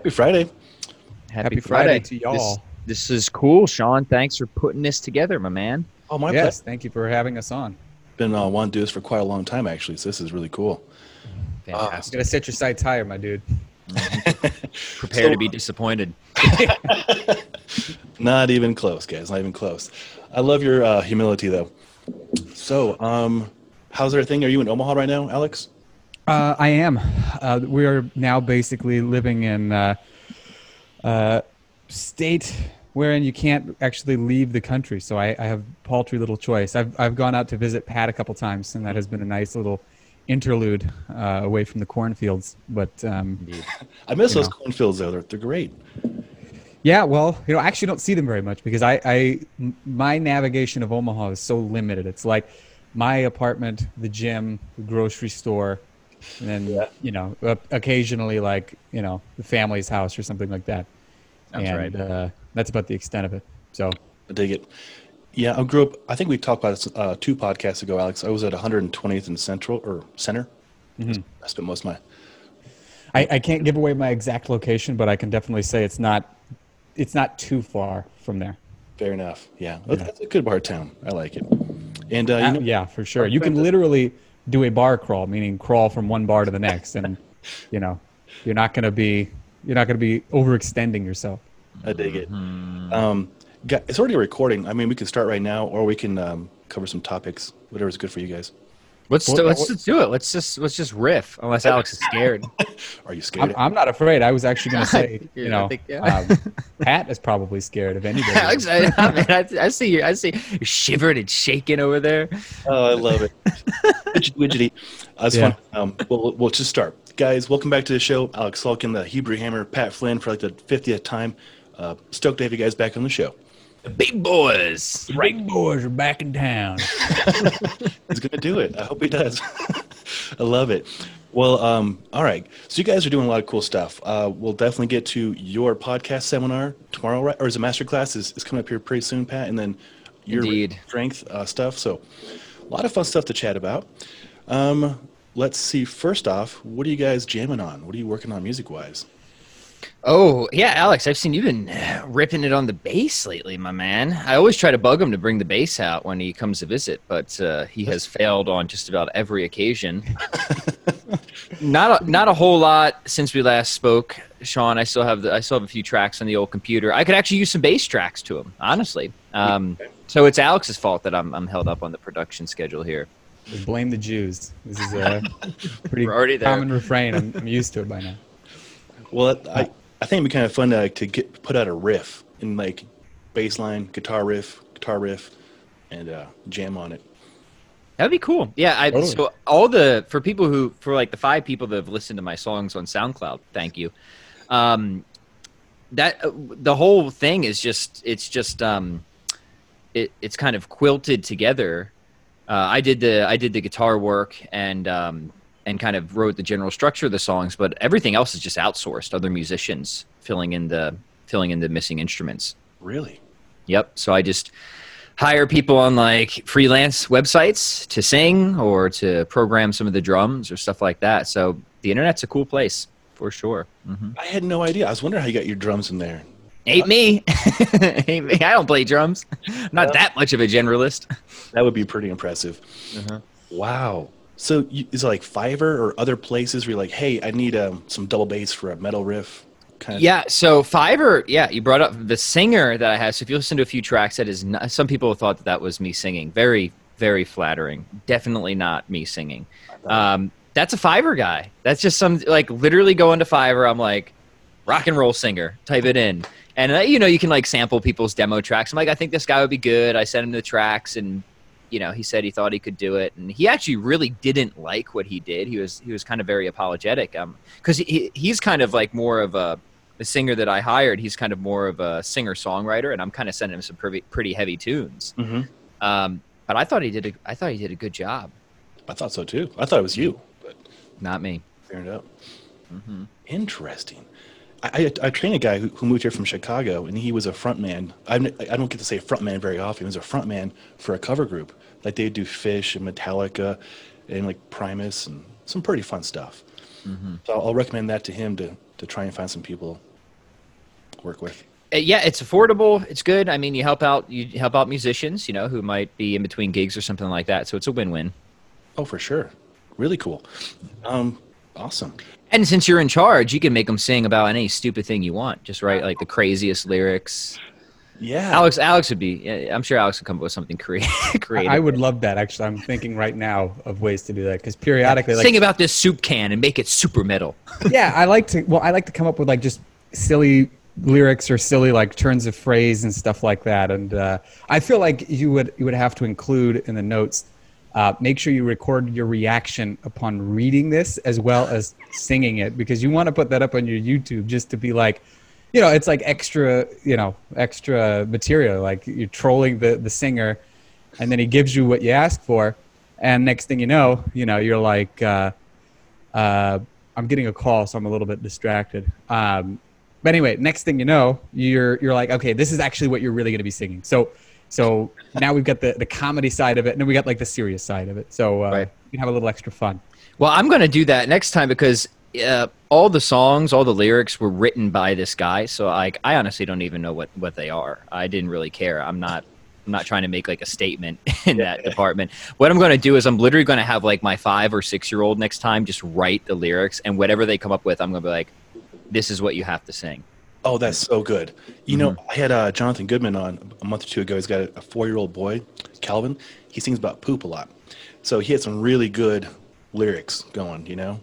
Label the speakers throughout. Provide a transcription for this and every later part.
Speaker 1: Happy Friday.
Speaker 2: Happy,
Speaker 3: Happy Friday to y'all.
Speaker 2: This, is cool, Sean. Thanks for putting this together, my man.
Speaker 1: Oh, my
Speaker 3: yes,
Speaker 1: pleasure.
Speaker 3: thank you for having us on.
Speaker 1: Been uh, wanting to do this for quite a long time, actually. So this is really cool.
Speaker 3: You
Speaker 2: Fantastic.
Speaker 3: gonna set your sights higher, my dude.
Speaker 2: Prepare
Speaker 1: So-
Speaker 2: to be disappointed.
Speaker 1: Not even close, guys. Not even close. I love your uh, humility, though. So, um, how's everything? Are you in Omaha right now, Alex?
Speaker 3: Uh, I am. Uh, we are now basically living in uh, uh, state wherein you can't actually leave the country. So I, I have paltry little choice. I've I've gone out to visit Pat a couple times, and that has been a nice little interlude uh, away from the cornfields. But um,
Speaker 1: I miss those
Speaker 3: know.
Speaker 1: cornfields, though. They're, they're great.
Speaker 3: Yeah, well, you know, I actually don't see them very much because I, I my navigation of Omaha is so limited. It's like my apartment, the gym, the grocery store, and then
Speaker 1: Yeah.
Speaker 3: you know, occasionally like you know, the family's house or something like that.
Speaker 2: Sounds
Speaker 3: and
Speaker 2: right.
Speaker 3: uh, that's about the extent of it. So
Speaker 1: I dig it. Yeah, I grew up. I think we talked about this uh, two podcasts ago, Alex. I was at 120th and Central or Center.
Speaker 3: Mm-hmm.
Speaker 1: I spent most of my.
Speaker 3: I, I can't give away my exact location, but I can definitely say it's not it's not too far from there.
Speaker 1: Fair enough. Yeah, That's- that's a good bar town. I like it. And uh, you
Speaker 3: Uh,
Speaker 1: know,
Speaker 3: yeah, for sure. You can literally do a bar crawl, meaning crawl from one bar to the next, and you know, you're not going to be you're not going to be overextending yourself.
Speaker 1: I dig it.
Speaker 3: Mm-hmm.
Speaker 1: Um, it's already recording. I mean, we can start right now, or we can um, cover some topics. Whatever's good for you guys.
Speaker 2: Let's
Speaker 3: What-
Speaker 2: let's just do it. Let's just let's just riff. Unless Alex is scared.
Speaker 1: Are you scared?
Speaker 3: I'm, I'm not afraid. I was actually going to say, you know,
Speaker 2: think- yeah.
Speaker 3: um, Pat is probably scared of anybody.
Speaker 2: Alex, I, I, mean, I, I see you. I see you shivering and shaking over there.
Speaker 1: oh, I love it. Widgety, widgety. Uh,
Speaker 3: Yeah.
Speaker 1: fun. Um, we'll, we'll just start. Guys, welcome back to the show. Alex Salkin, the Hebrew Hammer, Pat Flynn for like the 50th time. Uh, stoked to have you guys back on the show.
Speaker 2: The big boys.
Speaker 3: Big boys are back in town.
Speaker 1: He's going to do it. I hope he does. I love it. Well, um, all right. So you guys are doing a lot of cool stuff. Uh, we'll definitely get to your podcast seminar tomorrow, right? Or is a master class is, is coming up here pretty soon, Pat, and then your
Speaker 2: Indeed.
Speaker 1: strength uh, stuff. So a lot of fun stuff to chat about. Um, let's see. First off, what are you guys jamming on? What are you working on music wise?
Speaker 2: Oh yeah, Alex, I've seen you've been ripping it on the bass lately, my man. I always try to bug him to bring the bass out when he comes to visit, but uh, he has failed on just about every occasion. not a, not a whole lot since we last spoke, Sean. I still have the, I still have a few tracks on the old computer. I could actually use some bass tracks to him, honestly. Um, so it's Alex's fault that I'm I'm held up on the production schedule here.
Speaker 3: Blame the Jews. This is a pretty common refrain. I'm, I'm used to it by now.
Speaker 1: Well, I, I think it'd be kind of fun to, to get put out a riff in like bass line, guitar riff, guitar riff, and uh, jam on it.
Speaker 2: That'd be cool. Yeah, I
Speaker 3: Totally.
Speaker 2: so all the for people who for like the five people that have listened to my songs on SoundCloud, thank you. Um, that uh, the whole thing is just it's just um, it it's kind of quilted together. Uh, I did the I did the guitar work and um, and kind of wrote the general structure of the songs, but everything else is just outsourced. Other musicians filling in the filling in the missing instruments.
Speaker 1: Really?
Speaker 2: Yep. So I just hire people on like freelance websites to sing or to program some of the drums or stuff like that. So the internet's a cool place for sure. hmm
Speaker 1: I had no idea. I was wondering how you got your drums in there.
Speaker 2: Ain't me. Ain't me. I don't play drums. I'm not that much of a generalist.
Speaker 1: That would be pretty impressive.
Speaker 2: Uh-huh.
Speaker 1: Wow. So you, is it like Fiverr or other places where you're like, hey, I need um, some double bass for a metal riff? Kind of.
Speaker 2: Yeah, so Fiverr, yeah, you brought up the singer that I have. So if you listen to a few tracks, that is not, some people thought that that was me singing. Very, very flattering. Definitely not me singing. Um, that's a Fiverr guy. That's just some like literally going to Fiverr. I'm like rock and roll singer. Type it in, and uh, you know you can like sample people's demo tracks. I'm like, I think this guy would be good. I sent him the tracks, and you know he said he thought he could do it, and he actually really didn't like what he did. He was he was kind of very apologetic. Um, because he, he's kind of like more of a the singer that I hired, he's kind of more of a singer songwriter, and I'm kind of sending him some pretty, pretty heavy tunes.
Speaker 1: hmm
Speaker 2: Um, but I thought he did a, I thought he did a good job.
Speaker 1: I thought so too. I thought it was you, but
Speaker 2: Not me.
Speaker 1: fair enough.
Speaker 2: hmm
Speaker 1: Interesting. I, I, I trained a guy who, who moved here from Chicago, and he was a frontman. I, I don't get to say frontman very often. He was a frontman for a cover group. Like they do Phish and Metallica, and like Primus, and some pretty fun stuff.
Speaker 2: hmm
Speaker 1: So I'll, I'll recommend that to him to to try and find some people to work with.
Speaker 2: Uh, yeah, it's affordable. It's good. I mean, you help out you help out musicians, you know, who might be in between gigs or something like that. So it's a win-win.
Speaker 1: Oh, for sure. Really cool. Um, awesome.
Speaker 2: And since you're in charge, you can make them sing about any stupid thing you want. Just write like the craziest lyrics.
Speaker 1: Yeah.
Speaker 2: Alex, Alex would be. I'm sure Alex would come up with something creative.
Speaker 3: I would love that. Actually, I'm thinking right now of ways to do that because periodically, like,
Speaker 2: sing about this soup can and make it super metal.
Speaker 3: yeah, I like to. Well, I like to come up with like just silly lyrics or silly like turns of phrase and stuff like that. And uh, I feel like you would you would have to include in the notes. Uh, make sure you record your reaction upon reading this as well as singing it because you want to put that up on your YouTube just to be like, you know, it's like extra, you know, extra material. Like you're trolling the the singer, and then he gives you what you ask for, and next thing you know, you know, you're like. Uh, uh, I'm getting a call, so I'm a little bit distracted. Um, but anyway, next thing you know, you're you're like, okay, this is actually what you're really going to be singing. So so now we've got the the comedy side of it, and then we got like the serious side of it. So uh,
Speaker 2: Right.
Speaker 3: you can have a little extra fun.
Speaker 2: Well, I'm going to do that next time because uh, all the songs, all the lyrics were written by this guy. So like, I honestly don't even know what what they are. I didn't really care. I'm not. I'm not trying to make like a statement in that department. What I'm going to do is I'm literally going to have like my five or six year old next time just write the lyrics and whatever they come up with, I'm going to be like, this is what you have to sing.
Speaker 1: Oh, that's so good. You know, I had uh, Jonathan Goodman on a month or two ago. He's got a, a four-year-old boy, Calvin. He sings about poop a lot, so he had some really good lyrics going. You know,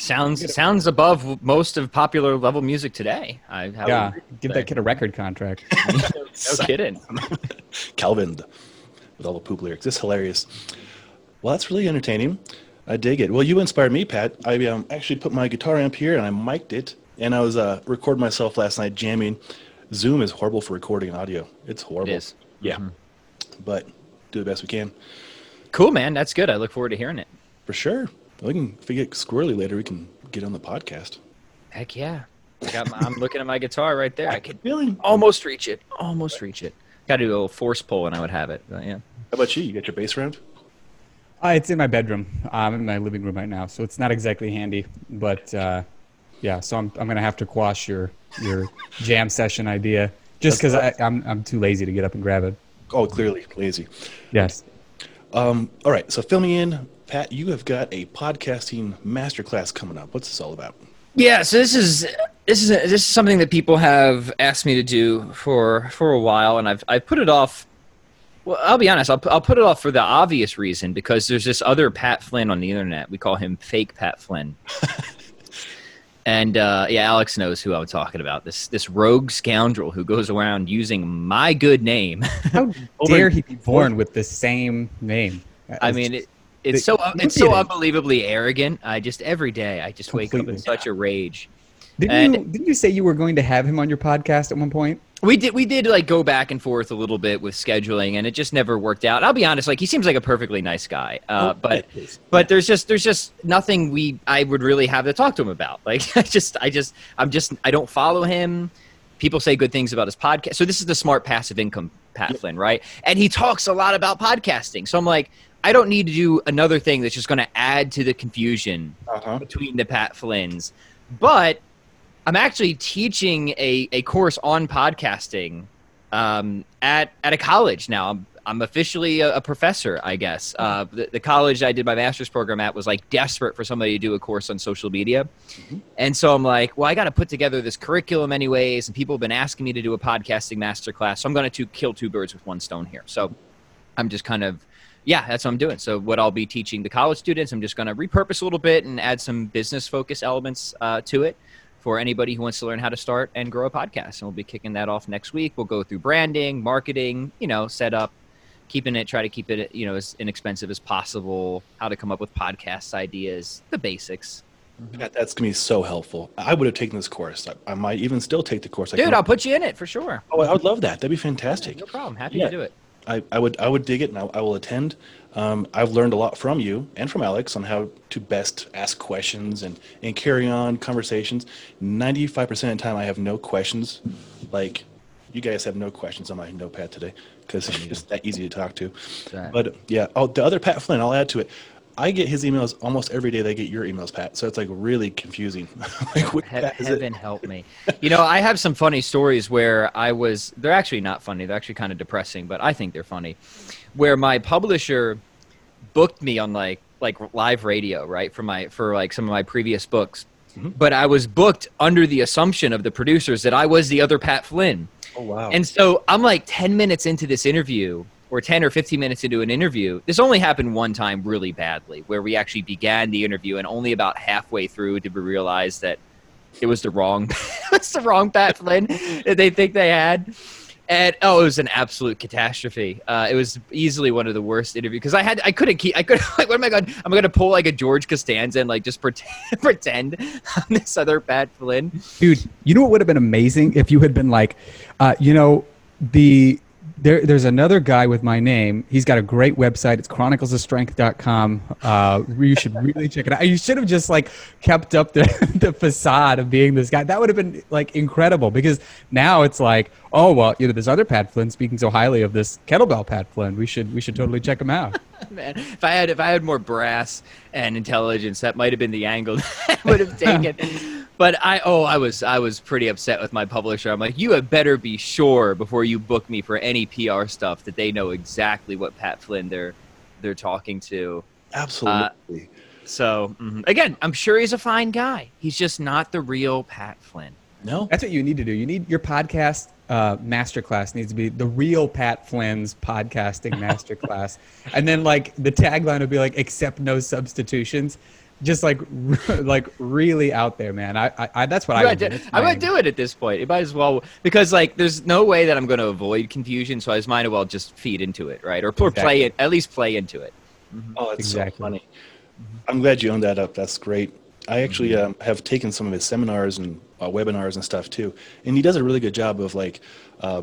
Speaker 2: Sounds sounds above most of popular level music today. I have
Speaker 3: yeah, give that kid a record contract.
Speaker 2: no kidding.
Speaker 1: Calvin with all the poop lyrics. It's hilarious. Well, that's really entertaining. I dig it. Well, you inspired me, Pat. I um, actually put my guitar amp here and I mic'd it, and I was uh, recording myself last night jamming. Zoom is horrible for recording audio. It's horrible.
Speaker 2: It is.
Speaker 1: Yeah, but do the best we can.
Speaker 2: Cool, man. That's good. I look forward to hearing it.
Speaker 1: For sure. We can if we get squirrely later. We can get on the podcast.
Speaker 2: Heck yeah. I got my, I'm looking at my guitar right there. I could
Speaker 1: Really?
Speaker 2: Almost reach it. Almost reach it. Got to do a little force pull and I would have it. But yeah.
Speaker 1: How about you? You got your bass round?
Speaker 3: Uh, it's in my bedroom. I'm in my living room right now, so it's not exactly handy. But uh, yeah, so I'm I'm gonna have to quash your your jam session idea just because I'm I'm too lazy to get up and grab it.
Speaker 1: Oh, clearly lazy.
Speaker 3: Yes.
Speaker 1: Um, all right. So fill me in, Pat. You have got a podcasting masterclass coming up. What's this all about?
Speaker 2: Yeah, so this is this is this is something that people have asked me to do for for a while, and I've I put it off. Well, I'll be honest. I'll I'll put it off for the obvious reason because there's this other Pat Flynn on the internet. We call him Fake Pat Flynn. and uh, yeah, Alex knows who I'm talking about. This this rogue scoundrel who goes around using my good name.
Speaker 3: How dare he be born with the same name?
Speaker 2: I mean,
Speaker 3: just-
Speaker 2: it, it's
Speaker 3: the-
Speaker 2: so it's so
Speaker 3: it.
Speaker 2: unbelievably arrogant. I just every day I just wake up in such a rage.
Speaker 3: didn't
Speaker 2: and-
Speaker 3: you didn't you say you were going to have him on your podcast at one point?
Speaker 2: We did we did like go back and forth a little bit with scheduling, and it just never worked out. I'll be honest, like he seems like a perfectly nice guy, uh, but
Speaker 1: yeah,
Speaker 2: but there's just there's just nothing we I would really have to talk to him about. Like I just I just I'm just I don't follow him. People say good things about his podcast. So this is the smart passive income Pat Flynn, right? And he talks a lot about podcasting. So I'm like, I don't need to do another thing that's just going to add to the confusion
Speaker 1: Uh-huh.
Speaker 2: between the Pat Flynn's. But I'm actually teaching a, a course on podcasting um, at at a college now. I'm I'm officially a, a professor, I guess. Uh, the, the college I did my master's program at was like desperate for somebody to do a course on social media, and so I'm like, well, I got to put together this curriculum anyways, and people have been asking me to do a podcasting masterclass, so I'm going to kill two birds with one stone here. So I'm just kind of yeah, that's what I'm doing. So what I'll be teaching the college students, I'm just going to repurpose a little bit and add some business focus elements uh, to it for anybody who wants to learn how to start and grow a podcast. And we'll be kicking that off next week. We'll go through branding, marketing, you know, setup, keeping it, try to keep it, you know, as inexpensive as possible, how to come up with podcast ideas, the basics. Mm-hmm.
Speaker 1: Pat, that's gonna be so helpful. I would have taken this course. I, I might even still take the course. I
Speaker 2: Dude, I'll put you in it for sure.
Speaker 1: oh, I would love that. That'd be fantastic.
Speaker 2: No problem. Happy
Speaker 1: Yeah.
Speaker 2: to do it.
Speaker 1: I, I would I would dig it and I, I will attend. Um, I've learned a lot from you and from Alex on how to best ask questions and, and carry on conversations. Ninety five percent of the time, I have no questions. Like you guys have no questions on my notepad today because it's just that easy to talk to.
Speaker 2: Right.
Speaker 1: But yeah, oh, the other Pat Flynn, I'll add to it. I get his emails almost every day. They get your emails, Pat. So it's like really confusing. like, which
Speaker 2: He-
Speaker 1: Pat is it?
Speaker 2: heaven help me. You know, I have some funny stories where I was. They're actually not funny. They're actually kind of depressing, but I think they're funny. Where my publisher booked me on like like live radio, right, for my for like some of my previous books.
Speaker 1: Mm-hmm.
Speaker 2: But I was booked under the assumption of the producers that I was the other Pat Flynn.
Speaker 1: Oh wow.
Speaker 2: And so I'm like 10 minutes into this interview, or 10 or 15 minutes into an interview. This only happened one time really badly, where we actually began the interview, and only about halfway through did we realize that it was the wrong, it was the wrong Pat Flynn that they think they had. And oh, it was an absolute catastrophe. Uh, it was easily one of the worst interviews because I had I couldn't keep I could like what am I going? I'm going to pull like a George Costanza and like just pretend pretend I'm this other Pat Flynn.
Speaker 3: Dude, you know what would have been amazing if you had been like, uh, you know, the there, there's another guy with my name. He's got a great website. It's chroniclesofstrength.com. Uh, you should really check it out. You should have just like kept up the, the facade of being this guy. That would have been like incredible because now it's like, oh well, you know, this other Pat Flynn speaking so highly of this kettlebell Pat Flynn. We should we should totally check him out.
Speaker 2: Man, if I had if I had more brass and intelligence, that might have been the angle that I would have taken. But I oh I was I was pretty upset with my publisher. I'm like, you had better be sure before you book me for any PR stuff that they know exactly what Pat Flynn they're they're talking to.
Speaker 1: Absolutely.
Speaker 2: So mhm. again, I'm sure he's a fine guy. He's just not the real Pat Flynn.
Speaker 1: no.
Speaker 3: That's what you need to do. You need your podcast uh, masterclass needs to be the real Pat Flynn's podcasting masterclass, and then like the tagline would be like "accept no substitutions," just like like really out there, man. I, I, I that's what I
Speaker 2: I'm
Speaker 3: would do.
Speaker 2: do, I'm
Speaker 3: my-
Speaker 2: gonna do it at this point. It might as well because like there's no way that I'm going to avoid confusion, so I might as well just feed into it, right? Or, or play it at least play into it.
Speaker 1: Oh, it's
Speaker 3: Exactly.
Speaker 1: so funny. I'm glad you owned that up. That's great. I actually um, have taken some of his seminars and uh, webinars and stuff too, and he does a really good job of like, uh,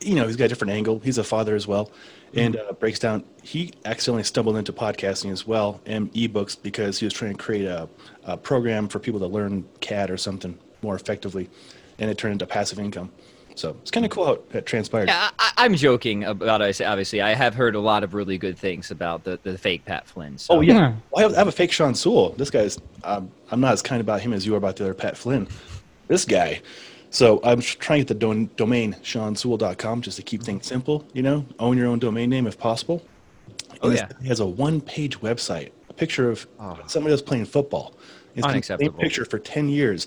Speaker 1: you know, he's got a different angle. He's a father as well, and uh, breaks down. He accidentally stumbled into podcasting as well and ebooks because he was trying to create a, a program for people to learn CAD or something more effectively, and it turned into passive income. So it's kind of cool how it transpired.
Speaker 2: Yeah, I, I'm joking about it. Obviously, I have heard a lot of really good things about the, the fake Pat Flynn. So.
Speaker 1: Oh yeah,
Speaker 3: Yeah.
Speaker 1: Well, I, have, I have a fake Sean Sewell. This guy's. Um, I'm not as kind about him as you are about the other Pat Flynn. This guy. So I'm trying to get the don- domain SeanSewell.com just to keep things simple. You know, own your own domain name if possible.
Speaker 2: Oh,
Speaker 1: And this
Speaker 2: yeah.
Speaker 1: has a one-page website, a picture of oh. somebody that's playing football. It's been the same picture for ten years,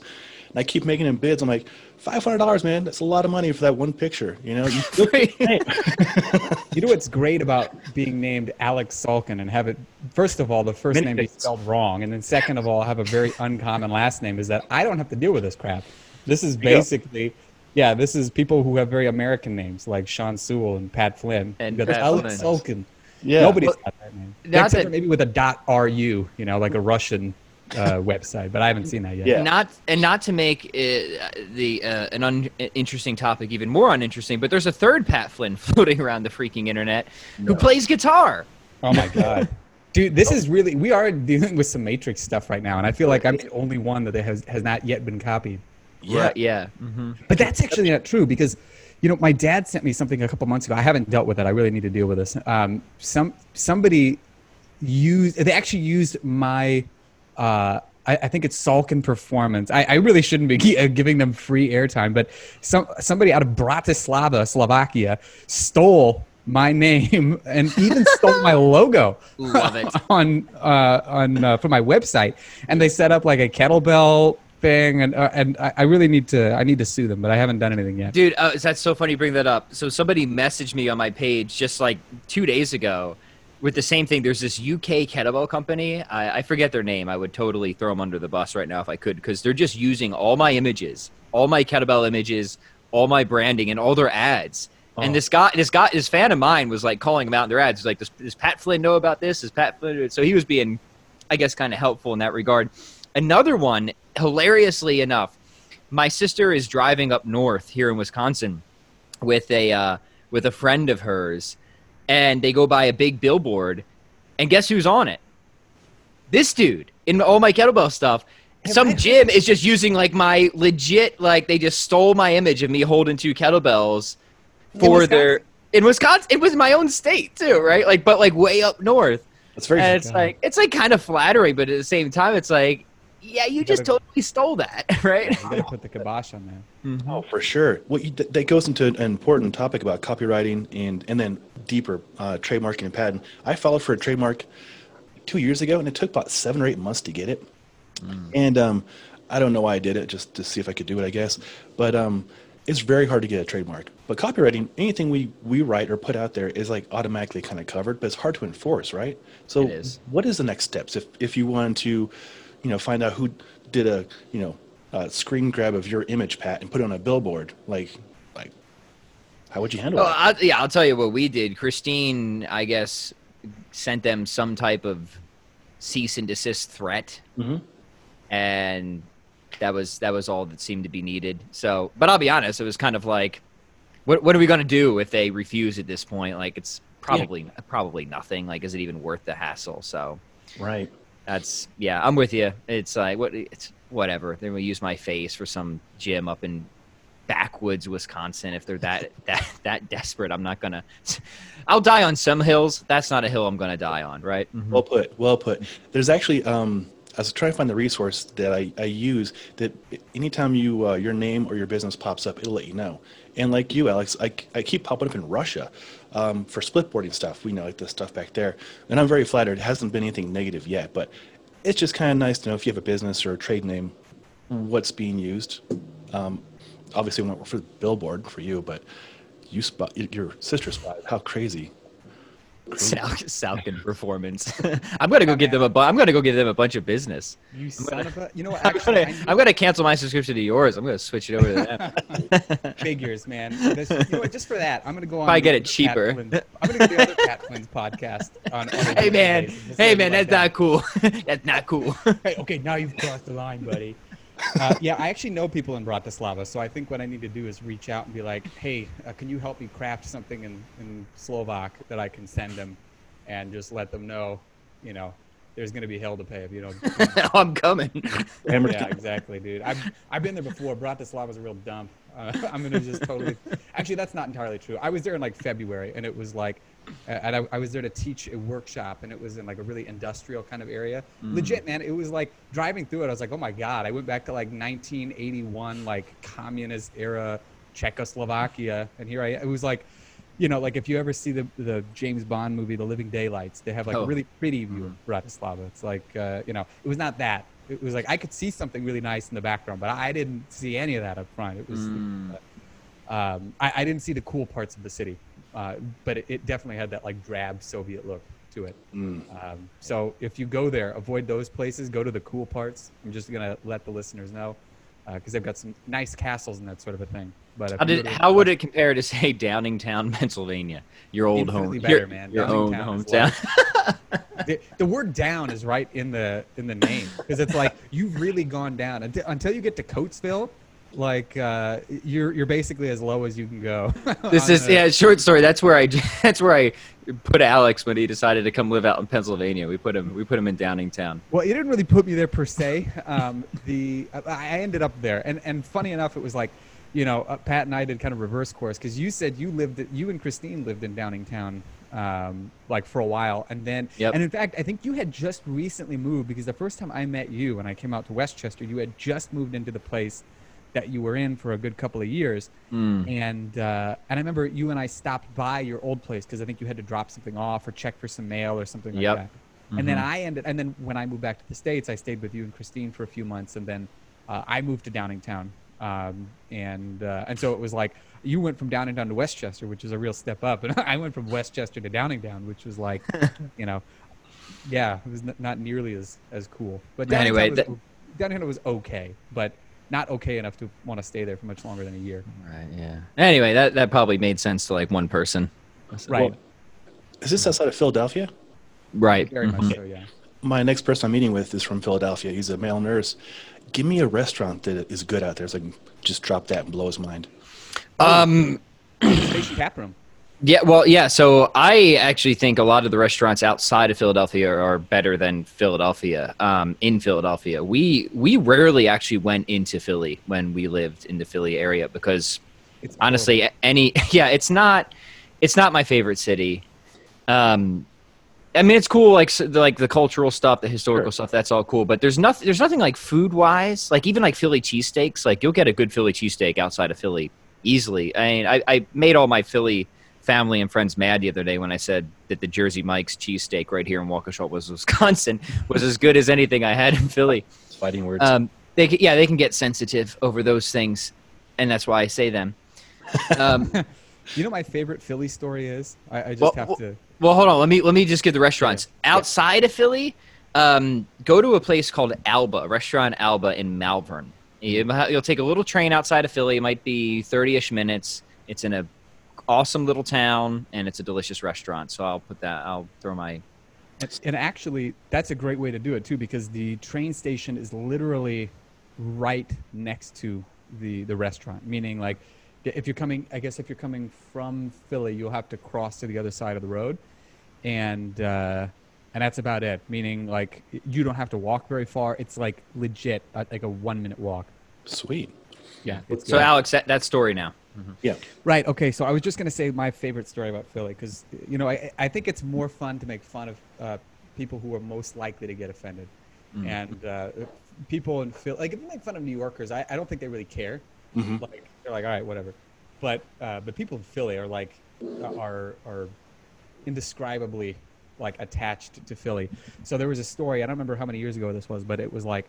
Speaker 1: and I keep making him bids. I'm like, five hundred dollars, man. That's a lot of money for that one picture. You know, you
Speaker 3: know what's great about being named Alex Salkin and have it first of all the first
Speaker 1: Many
Speaker 3: name be
Speaker 1: things.
Speaker 3: spelled wrong, and then second of all have a very uncommon last name is that I don't have to deal with this crap. This is basically, yeah, this is people who have very American names like Sean Sewell and Pat Flynn.
Speaker 2: And
Speaker 3: You got
Speaker 2: Pat
Speaker 3: Alex
Speaker 2: Flynn.
Speaker 3: Salkin.
Speaker 1: Yeah.
Speaker 3: Nobody's
Speaker 2: Well,
Speaker 3: got that name.
Speaker 2: not
Speaker 3: Except
Speaker 2: that-
Speaker 3: maybe with a dot ru, you know, like a Russian uh, website, but I haven't seen that yet.
Speaker 1: Yeah.
Speaker 2: Not and not to make uh, the uh, an uninteresting topic even more uninteresting, but there's a third Pat Flynn floating around the freaking internet who plays guitar.
Speaker 3: Oh my god. Dude, this is really we are dealing with some Matrix stuff right now, and I feel like I'm the only one that has has not yet been copied.
Speaker 1: Yeah.
Speaker 2: Right, yeah. hmm
Speaker 3: But that's actually not true because, you know, my dad sent me something a couple months ago. I haven't dealt with it. I really need to deal with this. Um, some somebody used they actually used my. Uh, I, I think it's Salkin Performance. I, I really shouldn't be uh, giving them free airtime, but some somebody out of Bratislava, Slovakia, stole my name and even stole my logo
Speaker 2: Love it.
Speaker 3: on uh, on uh, for my website, and they set up like a kettlebell thing, and uh, and I, I really need to I need to sue them, but I haven't done anything yet.
Speaker 2: Dude, uh, that's so funny you bring that up. So somebody messaged me on my page just like two days ago with the same thing. There's this UK kettlebell company. I, I forget their name. I would totally throw them under the bus right now if I could because they're just using all my images, all my kettlebell images, all my branding, and all their ads. And this guy, this guy, this fan of mine was like calling them out in their ads. He's like, does, does Pat Flynn know about this? Is Pat Flynn? So he was being, I guess, kind of helpful in that regard. Another one, hilariously enough, my sister is driving up north here in Wisconsin with a uh, with a friend of hers, and they go by a big billboard, and guess who's on it? This dude in all my kettlebell stuff. Some gym is just using like my legit like they just stole my image of me holding two kettlebells for
Speaker 3: Wisconsin?
Speaker 2: their in Wisconsin. It was my own state too, right? Like, but like way up north.
Speaker 1: That's very.
Speaker 2: and it's
Speaker 3: God.
Speaker 2: like it's like kind of flattering, but at the same time, it's like, yeah, you just
Speaker 3: gotta-
Speaker 2: totally stole that, right?
Speaker 3: You gotta put the kibosh on that.
Speaker 1: Oh, for sure. Well, you, th- that goes into an important topic about copywriting and and then deeper uh, trademarking and patent. I filed for a trademark two years ago, and it took about seven or eight months to get it. And um, I don't know why I did it, just to see if I could do it, I guess. But um, it's very hard to get a trademark. But copywriting, anything we we write or put out there is like automatically kind of covered, but it's hard to enforce, right? So,
Speaker 2: It is.
Speaker 1: what is the next steps if if you want to, you know, find out who did a you know uh, screen grab of your image, Pat, and put it on a billboard? Like, like, how would you handle
Speaker 2: Well,
Speaker 1: that?
Speaker 2: I, yeah, I'll tell you what we did. Christine, I guess, sent them some type of cease and desist threat,
Speaker 1: Mhm.
Speaker 2: and that was that was all that seemed to be needed. So, but I'll be honest, it was kind of like, what what are we going to do if they refuse at this point? Like, it's probably probably nothing. Like, is it even worth the hassle? So,
Speaker 1: Right.
Speaker 2: That's yeah, I'm with you. It's like what it's whatever. They're gonna use my face for some gym up in backwoods Wisconsin if they're that that that desperate. I'm not gonna. I'll die on some hills. That's not a hill I'm gonna die on, right?
Speaker 1: Well put. Well put. There's actually, um, I was trying to find the resource that I, I use that anytime you uh, your name or your business pops up, it'll let you know. And like you, Alex, I, I keep popping up in Russia um, for splitboarding stuff. We know like the stuff back there, and I'm very flattered. It hasn't been anything negative yet, but it's just kind of nice to know if you have a business or a trade name, what's being used. Um, obviously, not work for the billboard for you, but you spot your sister spot. How crazy!
Speaker 2: Sal- Salkin Performance. I'm gonna go get them a. Bu- I'm gonna go give them a bunch of business.
Speaker 3: You son of a. You know what?
Speaker 2: I'm gonna,
Speaker 3: I
Speaker 2: I'm gonna cancel my subscription to yours. I'm gonna switch it over to them.
Speaker 3: figures, man. This, you know what? Just for that, I'm gonna go on.
Speaker 2: Probably
Speaker 3: the
Speaker 2: get it cheaper.
Speaker 3: I'm gonna go to the other Pat Flynn's podcast on.
Speaker 2: hey man, hey man, that's
Speaker 3: know.
Speaker 2: not cool. that's not cool.
Speaker 3: Hey, okay, now you've crossed the line, buddy. Uh, yeah, I actually know people in Bratislava, so I think what I need to do is reach out and be like, "Hey, uh, can you help me craft something in, in Slovak that I can send them, and just let them know, you know, there's gonna be hell to pay if you don't."
Speaker 2: I'm coming.
Speaker 3: yeah, exactly, dude. I've I've been there before. Bratislava's a real dump. Uh, I'm gonna just totally. Actually, that's not entirely true. I was there in like February, and it was like, and I, I was there to teach a workshop, and it was in like a really industrial kind of area. Legit, man. It was like driving through it. I was like, oh my god. I went back to like 1981, like communist era Czechoslovakia, and here I. It was like. You know, like if you ever see the the James Bond movie, The Living Daylights, they have like a
Speaker 2: Oh.
Speaker 3: really pretty view of Bratislava. It's like, uh, you know, it was not that. It was like I could see something really nice in the background, but I didn't see any of that up front. It was,
Speaker 2: Mm.
Speaker 3: uh, um, I, I didn't see the cool parts of the city, uh, but it, it definitely had that like drab Soviet look to it.
Speaker 1: Mm.
Speaker 3: Um, so if you go there, avoid those places. Go to the cool parts. I'm just gonna let the listeners know Uh, because they've got some nice castles and that sort of a thing. But
Speaker 2: How did how would it compare to say Downingtown, Pennsylvania, your old home,
Speaker 3: better,
Speaker 2: your,
Speaker 3: man.
Speaker 2: your own hometown?
Speaker 3: the, the word down is right in the in the name because it's like you've really gone down until, until you get to Coatesville. Like uh, you're you're basically as low as you can go.
Speaker 2: this is
Speaker 3: the-
Speaker 2: yeah, short story. That's where I that's where I put Alex when he decided to come live out in Pennsylvania. We put him we put him in Downingtown.
Speaker 3: Well, you didn't really put me there per se. Um, the I I ended up there, and and funny enough, it was like, you know, uh, Pat and I did kind of reverse course because you said you lived, you and Christine lived in Downingtown, um, like for a while, and then,
Speaker 2: Yep.
Speaker 3: and in fact, I think you had just recently moved because the first time I met you when I came out to West Chester, you had just moved into the place that you were in for a good couple of years,
Speaker 2: Mm.
Speaker 3: and uh, and I remember you and I stopped by your old place because I think you had to drop something off or check for some mail or something like
Speaker 2: Yep.
Speaker 3: that. And then I ended, and then when I moved back to the states, I stayed with you and Christine for a few months, and then uh, I moved to Downingtown, um, and uh, and so it was like you went from Downingtown to West Chester, which is a real step up, and I went from West Chester to Downingtown, which was like, you know, yeah, it was n- not nearly as as cool. But Downingtown
Speaker 2: Anyway,
Speaker 3: was,
Speaker 2: that-
Speaker 3: Downingtown was okay, but not okay enough to want to stay there for much longer than a year.
Speaker 2: Right. Yeah. Anyway, that that probably made sense to like one person.
Speaker 3: Right.
Speaker 1: Well, is this outside of Philadelphia?
Speaker 2: Right.
Speaker 3: Very
Speaker 2: Mhm.
Speaker 3: much so, yeah.
Speaker 1: My next person I'm meeting with is from Philadelphia. He's a male nurse. Give me a restaurant that is good out there so I can just drop that and blow his mind.
Speaker 2: Um.
Speaker 3: Station Tap Room.
Speaker 2: Yeah, well, yeah. So I actually think a lot of the restaurants outside of Philadelphia are better than Philadelphia. Um, in Philadelphia, we we rarely actually went into Philly when we lived in the Philly area because
Speaker 3: It's
Speaker 2: honestly, any yeah, it's not it's not my favorite city. Um, I mean, it's cool, like so, the, like the cultural stuff, the historical
Speaker 1: Sure.
Speaker 2: stuff. That's all cool. But there's nothing. There's nothing like food wise. Like even like Philly cheesesteaks. Like you'll get a good Philly cheesesteak outside of Philly easily. I mean, I, I made all my Philly family and friends mad the other day when I said that the Jersey Mike's cheesesteak right here in Waukesha, was Wisconsin, was as good as anything I had in Philly.
Speaker 1: Fighting words.
Speaker 2: Um, they can, yeah, they can get sensitive over those things, and that's why I say them. Um,
Speaker 3: You know, my favorite Philly story is. I, I just
Speaker 2: Well,
Speaker 3: have
Speaker 2: well-
Speaker 3: to.
Speaker 2: Well, hold on. Let me let me just give the restaurants outside of Philly. Um, go to a place called Alba, Restaurant Alba in Malvern. You- You'll take a little train outside of Philly. It might be thirty-ish minutes. It's in a awesome little town, and it's a delicious restaurant. So I'll put that. I'll throw my.
Speaker 3: And, and actually, that's a great way to do it too, because the train station is literally right next to the the restaurant. Meaning, like, if you're coming, I guess if you're coming from Philly, you'll have to cross to the other side of the road, and uh, and that's about it. Meaning, like, you don't have to walk very far. It's like legit, uh, like a one minute walk.
Speaker 1: Sweet.
Speaker 3: Yeah. It's
Speaker 2: So
Speaker 3: good.
Speaker 2: Alex, that, that story now.
Speaker 1: Yeah.
Speaker 3: Right. Okay. So I was just going to say my favorite story about Philly because you know I I think it's more fun to make fun of uh, people who are most likely to get offended, and uh, people in Philly like if you make fun of New Yorkers, I, I don't think they really care. Like they're like all right, whatever. But uh, but people in Philly are like are are indescribably like attached to Philly. So there was a story. I don't remember how many years ago this was, but it was like,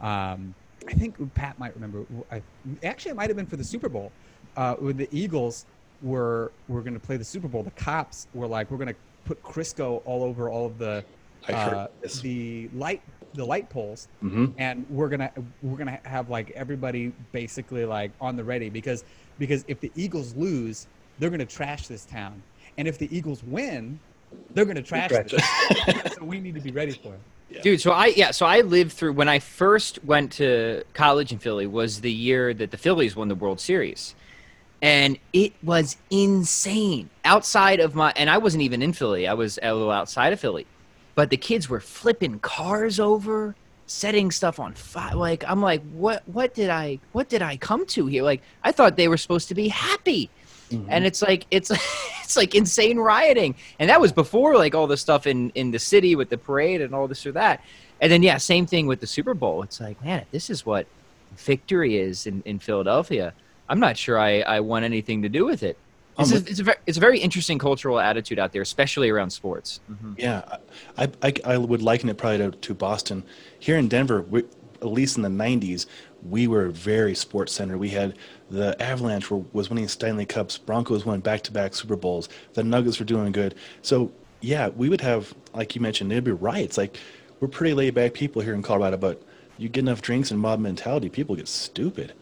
Speaker 3: um, I think Pat might remember. I, actually, it might have been for the Super Bowl uh, when the Eagles were were going to play the Super Bowl. The cops were like, "We're going to put Crisco all over all of the uh, the light the light poles,
Speaker 1: Mhm.
Speaker 3: and we're gonna we're gonna have like everybody basically like on the ready because because if the Eagles lose, they're gonna trash this town, and if the Eagles win, they're gonna trash
Speaker 1: Trash
Speaker 3: this. so we need to be ready for it.
Speaker 2: Dude, so I yeah, so I lived through when I first went to college in Philly was the year that the Phillies won the World Series. And it was insane. Outside of my and I wasn't even in Philly. I was a little outside of Philly. But the kids were flipping cars over, setting stuff on fire. Like I'm like, what what did I what did I come to here? Like I thought they were supposed to be happy and it's like it's it's like insane rioting. And that was before like all the stuff in in the city with the parade and all this or that. And then yeah same thing with the super bowl. It's like man this is what victory is in, in philadelphia i'm not sure i i want anything to do with it. It's,
Speaker 1: Um,
Speaker 2: a, it's, a very, it's a very interesting cultural attitude out there especially around sports.
Speaker 1: Yeah, I, I, I would liken it probably to, to Boston. Here in Denver, we, at least in the '90s, we were very sports centered. We had the Avalanche were, was winning Stanley Cups, Broncos won back-to-back Super Bowls, the Nuggets were doing good. So yeah, we would have, like you mentioned, it'd be riots. Like we're pretty laid-back people here in Colorado, but you get enough drinks and mob mentality, people get stupid.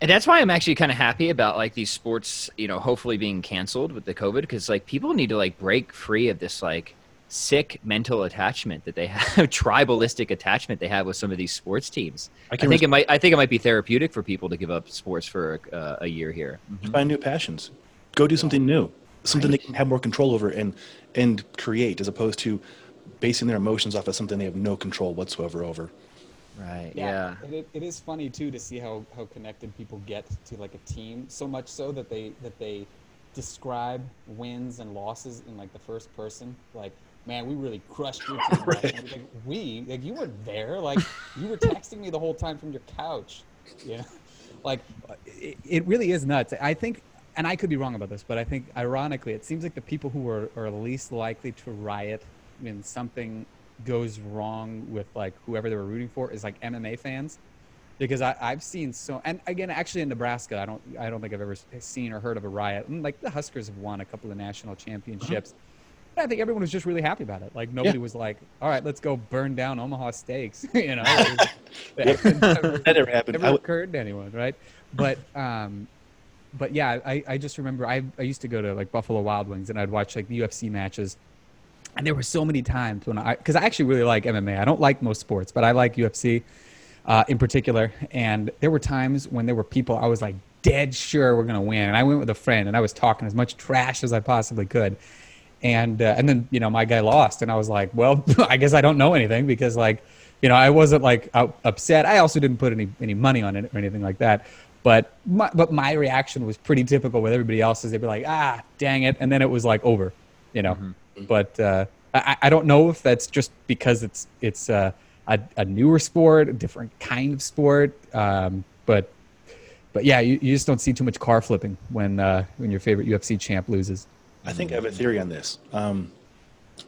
Speaker 2: And that's why I'm actually kind of happy about like these sports, you know, hopefully being canceled with the COVID because like people need to like break free of this like sick mental attachment that they have, tribalistic attachment they have with some of these sports teams.
Speaker 1: I
Speaker 2: I, think
Speaker 1: res-
Speaker 2: it might. I think it might be therapeutic for people to give up sports for uh, a year here.
Speaker 1: Find new passions. Go do something new, something they can have more control over and and create, as opposed to basing their emotions off of something they have no control whatsoever over.
Speaker 2: Right. Yeah.
Speaker 3: And it, it is funny too to see how, how connected people get to like a team so much so that they that they describe wins and losses in like the first person like man we really crushed your team last like we like you weren't there. Like you were texting me the whole time from your couch. Yeah. Like uh, it, it really is nuts. I think and i could be wrong about this but i think ironically it seems like the people who are, are least likely to riot when something goes wrong with like whoever they were rooting for is like mma fans. Because I, I've seen so and again actually in Nebraska I don't I don't think I've ever seen or heard of a riot. Like the Huskers have won a couple of national uh-huh. championships. and I think everyone was just really happy about it like nobody was like all right let's go burn down Omaha steaks you know it never,
Speaker 1: That never happened.
Speaker 3: never
Speaker 1: I w-
Speaker 3: occurred to anyone right but um but yeah I, I just remember I, I used to go to like Buffalo Wild Wings and I'd watch like the UFC matches and there were so many times when I, because I actually really like MMA. I don't like most sports, but I like UFC uh, in particular. And there were times when there were people I was like dead sure we're gonna win, and I went with a friend and I was talking as much trash as I possibly could. And uh, and then you know my guy lost, and I was like, well, I guess I don't know anything because like you know I wasn't like out, upset. I also didn't put any any money on it or anything like that. But my, but my reaction was pretty typical with everybody else's. They'd be like, ah, dang it, and then it was like over, you know. But uh, I, I don't know if that's just because it's it's uh, a, a newer sport, a different kind of sport, um, but but yeah, you, you just don't see too much car flipping when uh, when your favorite UFC champ loses.
Speaker 1: I think I have a theory on this. Um,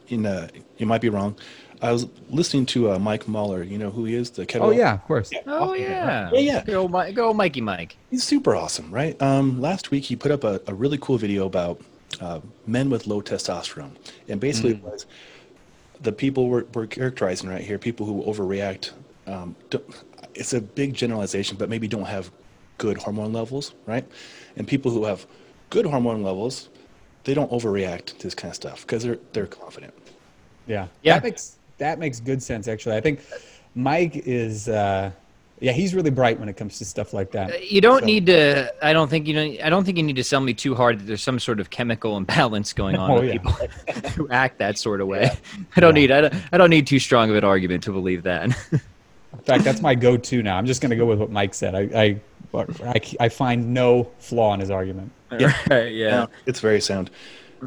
Speaker 1: in uh, you might be wrong. I was listening to uh, Mike Mahler. You know who he is? The kettle.
Speaker 3: Oh yeah, of course.
Speaker 2: Oh yeah,
Speaker 1: Yeah, yeah.
Speaker 2: Go, Mi- go, Mikey, Mike.
Speaker 1: He's super awesome, right? Um, last week he put up a, a really cool video about uh, men with low testosterone, and basically it was the people we're, we're characterizing right here, people who overreact. Um, don't, it's a big generalization, but maybe don't have good hormone levels, right? And people who have good hormone levels, they don't overreact to this kind of stuff because they're they're confident.
Speaker 3: Yeah.
Speaker 2: Yeah.
Speaker 3: That makes that makes good sense actually. I think Mike is uh yeah, he's really bright when it comes to stuff like that.
Speaker 2: You don't
Speaker 3: So-
Speaker 2: need to. I don't think you know. I don't think you need to sell me too hard that there's some sort of chemical imbalance going on
Speaker 3: Oh,
Speaker 2: with
Speaker 3: yeah.
Speaker 2: people who act that sort of way. I don't
Speaker 3: Yeah.
Speaker 2: need. I don't, I don't need too strong of an argument to believe that.
Speaker 3: In fact, that's my go-to now. I'm just going to go with what Mike said. I I, I I find no flaw in his argument.
Speaker 1: Yeah.
Speaker 2: Right, yeah.
Speaker 1: No, it's very sound.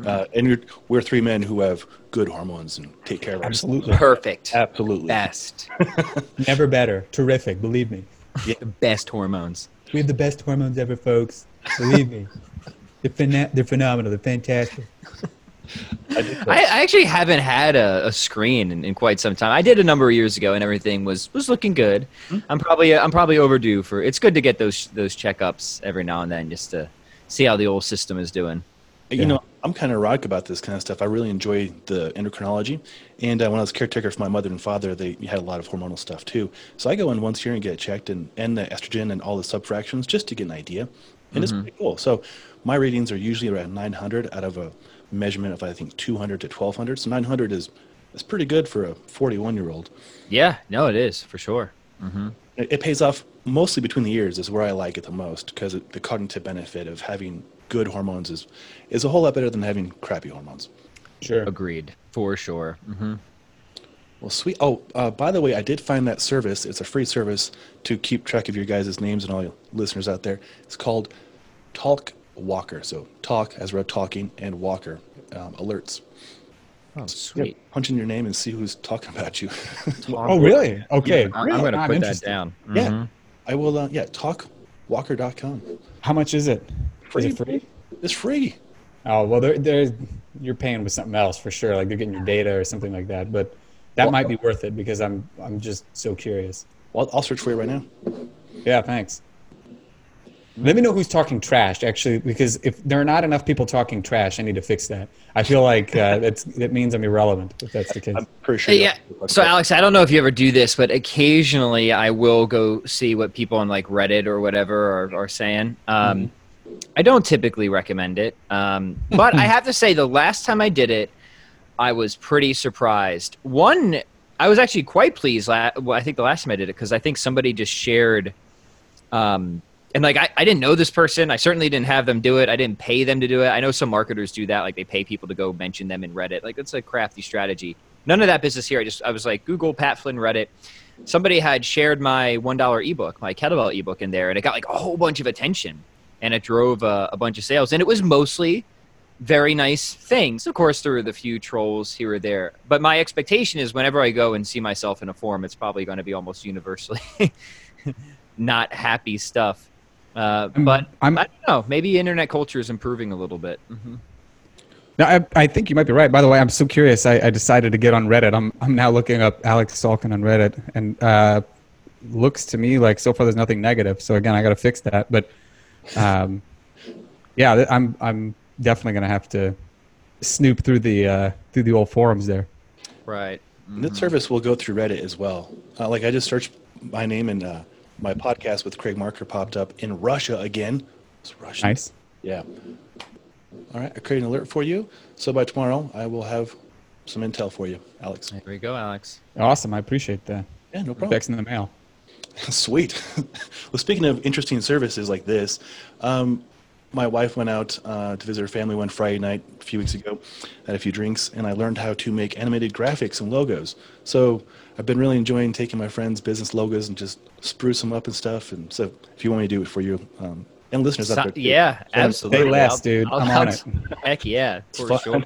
Speaker 1: Uh, and you're, we're three men who have good hormones and take care of ourselves.
Speaker 3: Absolutely.
Speaker 2: Perfect.
Speaker 1: Absolutely.
Speaker 2: Best.
Speaker 3: Never better. Terrific, believe me.
Speaker 2: the best hormones.
Speaker 3: We have the best hormones ever, folks. Believe me. They're, phena- they're phenomenal. They're fantastic.
Speaker 1: I
Speaker 2: I, I actually haven't had a, a screen in, in quite some time. I did a number of years ago, and everything was was looking good. I'm probably I'm probably overdue for. It's good to get those those checkups every now and then, just to see how the old system is doing.
Speaker 1: You
Speaker 3: Yeah.
Speaker 1: know, I'm kind of erotic about this kind of stuff. I really enjoy the endocrinology. And uh, when I was caretaker for my mother and father, they had a lot of hormonal stuff too. So I go in once a year and get it checked and, and the estrogen and all the subfractions just to get an idea. And it's pretty cool. So my readings are usually around 900 out of a measurement of, I think, 200 to 1200. So 900 is, is pretty good for a 41 year old.
Speaker 2: Yeah, no, it is for sure.
Speaker 1: It, it pays off mostly between the ears is where I like it the most because the cognitive benefit of having good hormones is, is a whole lot better than having crappy hormones.
Speaker 3: Sure.
Speaker 2: Agreed, for sure. Mm-hmm.
Speaker 1: Well, sweet. Oh, uh, by the way, I did find that service. It's a free service to keep track of your guys' names and all your listeners out there. It's called Talk Walker. So talk as we're talking and Walker um, alerts.
Speaker 2: Oh, sweet.
Speaker 1: Punch in your name and see who's talking about you.
Speaker 3: Oh, really? Okay.
Speaker 2: I'm, I'm going to put that down.
Speaker 1: yeah,
Speaker 2: Mhm.
Speaker 1: I will. Uh, yeah, talkwalker.com.
Speaker 3: How much is it? Is it free?
Speaker 1: It's free.
Speaker 3: Oh well, they're, they're you're paying with something else for sure. Like they're getting your data or something like that. But that
Speaker 1: Well-
Speaker 3: might be worth it because I'm I'm just so curious.
Speaker 1: Well, I'll search for you right now.
Speaker 3: Yeah, thanks. Let me know who's talking trash, actually, because if there are not enough people talking trash, I need to fix that. I feel like uh, that's that means I'm irrelevant if that's the case.
Speaker 1: I'm pretty sure.
Speaker 2: Yeah. So, Alex, I don't know if you ever do this, but occasionally I will go see what people on like Reddit or whatever are, are saying. Um, I don't typically recommend it, um, but I have to say the last time I did it, I was pretty surprised. One, I was actually quite pleased. La- well, I think the last time I did it because I think somebody just shared. Um, and like I, I didn't know this person. I certainly didn't have them do it. I didn't pay them to do it. I know some marketers do that, like they pay people to go mention them in Reddit. Like it's a crafty strategy. None of that business here. I just I was like Google Pat Flynn Reddit. Somebody had shared my one dollar ebook, my kettlebell ebook in there, and it got like a whole bunch of attention, and it drove a, a bunch of sales. And it was mostly very nice things. Of course, there were the few trolls here or there, but my expectation is whenever I go and see myself in a forum, it's probably going to be almost universally not happy stuff. Uh,
Speaker 3: I'm-
Speaker 2: but
Speaker 3: I'm-
Speaker 2: I don't know. Maybe internet culture is improving a little bit. hmm
Speaker 3: No, I, I think you might be right. By the way, I'm so curious. I, I decided to get on Reddit. I'm I'm now looking up Alex Salkin on Reddit, and uh, looks to me like so far there's nothing negative. So again, I got to fix that. But um, yeah, I'm I'm definitely gonna have to snoop through the uh, through the old forums there.
Speaker 2: Right.
Speaker 1: And This service will go through Reddit as well. Uh, like I just searched my name and uh, my podcast with Craig Marker popped up in Russia again. It's Russian.
Speaker 3: Nice.
Speaker 1: Yeah. All right. I create an alert for you. So by tomorrow, I will have some intel for you, Alex.
Speaker 2: There you go, Alex.
Speaker 3: Awesome. I appreciate that.
Speaker 1: Yeah, no problem.
Speaker 3: Text in the mail.
Speaker 1: Sweet. well, speaking of interesting services like this, um, my wife went out uh, to visit her family one Friday night a few weeks ago, had a few drinks, and I learned how to make animated graphics and logos. So I've been really enjoying taking my friends' business logos and just spruce them up and stuff. And so if you want me to do it for you, um, and listeners out
Speaker 2: So-
Speaker 1: there, too,
Speaker 2: yeah,
Speaker 1: Fun.
Speaker 2: absolutely.
Speaker 3: Say less,
Speaker 2: I'll-
Speaker 3: dude.
Speaker 2: I'll-
Speaker 3: I'm on
Speaker 2: I'll-
Speaker 3: it.
Speaker 2: Heck yeah, for sure.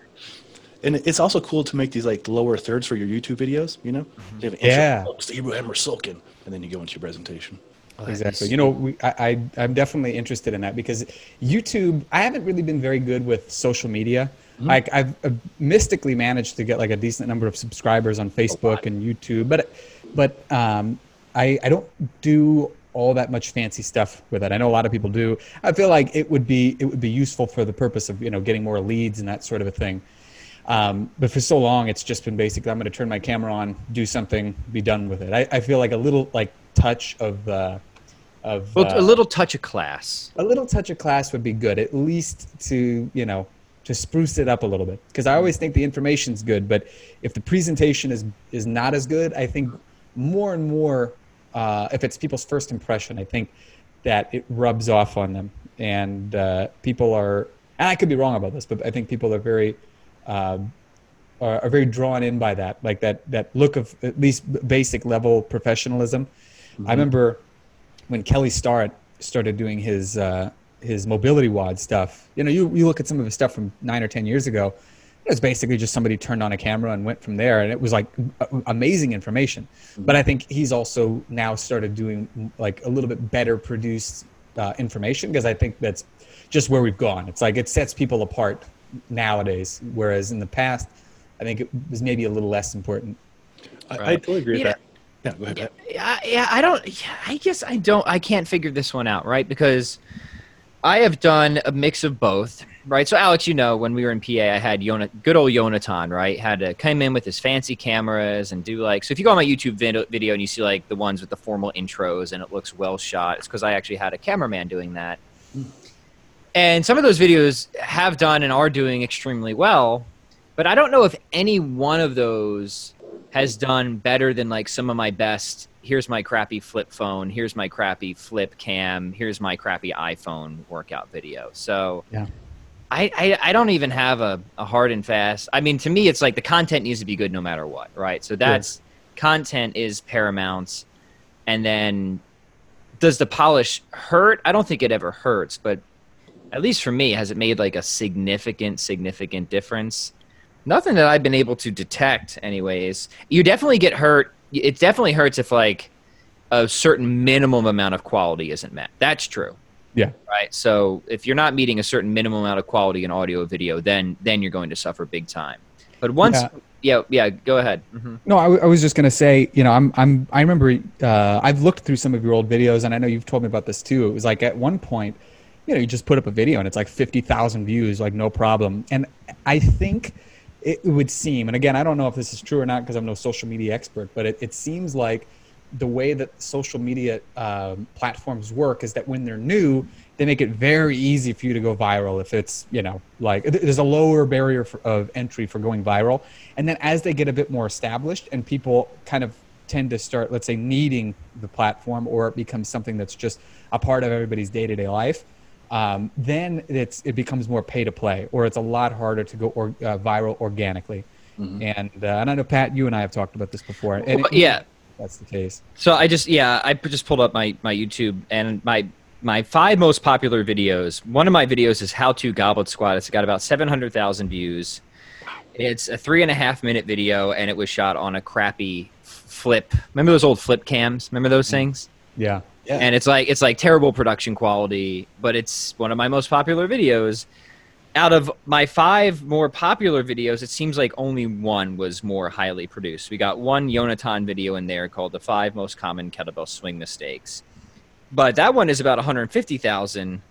Speaker 1: and it's also cool to make these like lower thirds for your YouTube videos. You know, you have an
Speaker 3: Yeah.
Speaker 1: intro, "Oh, Abraham Silkin, and then you go into your presentation.
Speaker 3: Exactly. You know, we, I, I I'm definitely interested in that because YouTube. I haven't really been very good with social media. Like I've uh, mystically managed to get like a decent number of subscribers on Facebook and YouTube, but but um, I I don't do all that much fancy stuff with it. I know a lot of people do. I feel like it would be it would be useful for the purpose of you know getting more leads and that sort of a thing. Um, but for so long, it's just been basically I'm going to turn my camera on, do something, be done with it. I, I feel like a little like touch of uh, of
Speaker 2: Well,
Speaker 3: uh,
Speaker 2: a little touch of class.
Speaker 3: a little touch of class would be good, at least to you know to spruce it up a little bit. Because I always think the information's good, but if the presentation is is not as good, I think more and more, uh, if it's people's first impression, I think that it rubs off on them, and uh, people are. And I could be wrong about this, but I think people are very. Uh, are, are very drawn in by that, like that that look of at least basic level professionalism. I remember when Kelly Starrett started doing his uh, his MobilityWOD stuff. You know, you you look at some of his stuff from nine or ten years ago. It was basically just somebody turned on a camera and went from there, and it was like amazing information. But I think he's also now started doing like a little bit better produced uh, information because I think that's just where we've gone. It's like it sets people apart nowadays, whereas in the past, I think it was maybe a little less important.
Speaker 1: I, I totally agree with
Speaker 2: Yeah.
Speaker 1: that. Yeah, go ahead.
Speaker 2: Yeah, yeah, I don't. I guess I don't. I can't figure this one out, right? Because I have done a mix of both, right? So, Alex, you know, when we were in PA, I had Yona, good old Yonatan, right? Had to come in with his fancy cameras and do like. So, if you go on my YouTube video and you see like the ones with the formal intros and it looks well shot, it's because I actually had a cameraman doing that. And some of those videos have done and are doing extremely well, but I don't know if any one of those has done better than like some of my best. Here's my crappy flip phone. Here's my crappy flip cam. Here's my crappy iPhone workout video. So
Speaker 3: Yeah.
Speaker 2: I, I, I don't even have a, a hard and fast. I mean, to me, it's like the content needs to be good no matter what, right? So that's content is paramount. And then does the polish hurt? I don't think it ever hurts, but at least for me, has it made like a significant, significant difference? Nothing that I've been able to detect, anyways. You definitely get hurt. It definitely hurts if like a certain minimum amount of quality isn't met. That's true,
Speaker 3: Yeah.
Speaker 2: right? So if you're not meeting a certain minimum amount of quality in audio or video, then then you're going to suffer big time. But once,
Speaker 3: Yeah.
Speaker 2: yeah, yeah, go ahead. hmm
Speaker 3: No, I, w- I was just gonna say, you know, I'm, I'm, I remember, uh, I've looked through some of your old videos, and I know you've told me about this too. It was like at one point, you know, you just put up a video and it's like fifty thousand views, like no problem. And I think it would seem, and again, I don't know if this is true or not because I'm no social media expert, but it, it seems like the way that social media um, platforms work is that when they're new, they make it very easy for you to go viral. If it's you know like there's a lower barrier for, of entry for going viral, and then as they get a bit more established and people kind of tend to start, let's say, needing the platform, or it becomes something that's just a part of everybody's day to day life. Um, then it's it becomes more pay to play, or it's a lot harder to go or, uh, viral organically. And uh, and I know Pat, you and I have talked about this before. And
Speaker 2: Well, yeah.
Speaker 3: that's the case.
Speaker 2: So I just yeah, I just pulled up my my YouTube and my my five most popular videos. One of my videos is how to goblet squat. It's got about seven hundred thousand views. It's a three and a half minute video, and it was shot on a crappy flip. Remember those old flip cams? Remember those things?
Speaker 3: Yeah.
Speaker 1: Yeah.
Speaker 2: and it's like it's like terrible production quality but it's one of my most popular videos. Out of my five more popular videos it seems like only one was more highly produced. We got one yonatan video in there called the five most common kettlebell swing mistakes. But that one is about 150000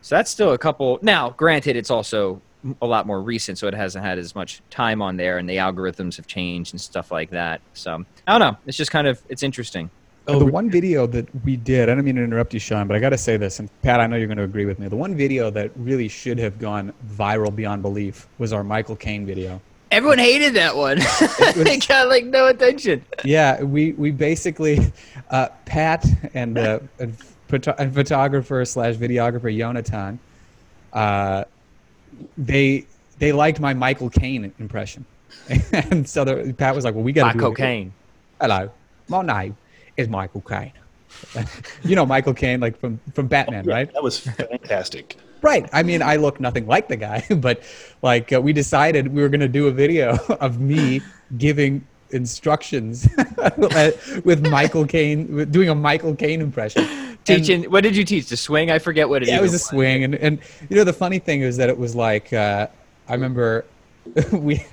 Speaker 2: so that's still a couple now granted it's also a lot more recent so it hasn't had as much time on there and the algorithms have changed and stuff like that. So i don't know. It's just kind of it's interesting
Speaker 1: Oh,
Speaker 3: the one video that we did, I don't mean to interrupt you, Sean, but I got to say this, and Pat, I know you're going to agree with me. The one video that really should have gone viral beyond belief was our Michael Caine video.
Speaker 2: Everyone hated that one. it got like no attention.
Speaker 3: Yeah, we we basically, uh, Pat and uh, and photo- and photographer slash videographer Yonatan, uh, they they liked my Michael Caine impression, and so the, Pat was like, "Well, we got
Speaker 2: My
Speaker 3: to do it."
Speaker 2: cocaine.
Speaker 3: Hello, my name is Michael Caine. you know Michael Caine, like from from Batman,
Speaker 1: Yeah,
Speaker 3: right?
Speaker 1: That was fantastic.
Speaker 3: Right. I mean, I look nothing like the guy, but like uh, we decided we were going to do a video of me giving instructions with Michael Caine, doing a Michael Caine impression. And-
Speaker 2: Teaching. what did you teach? The swing? I forget what it
Speaker 3: yeah, it was a swing, and and you know the funny thing is that it was like uh, I remember we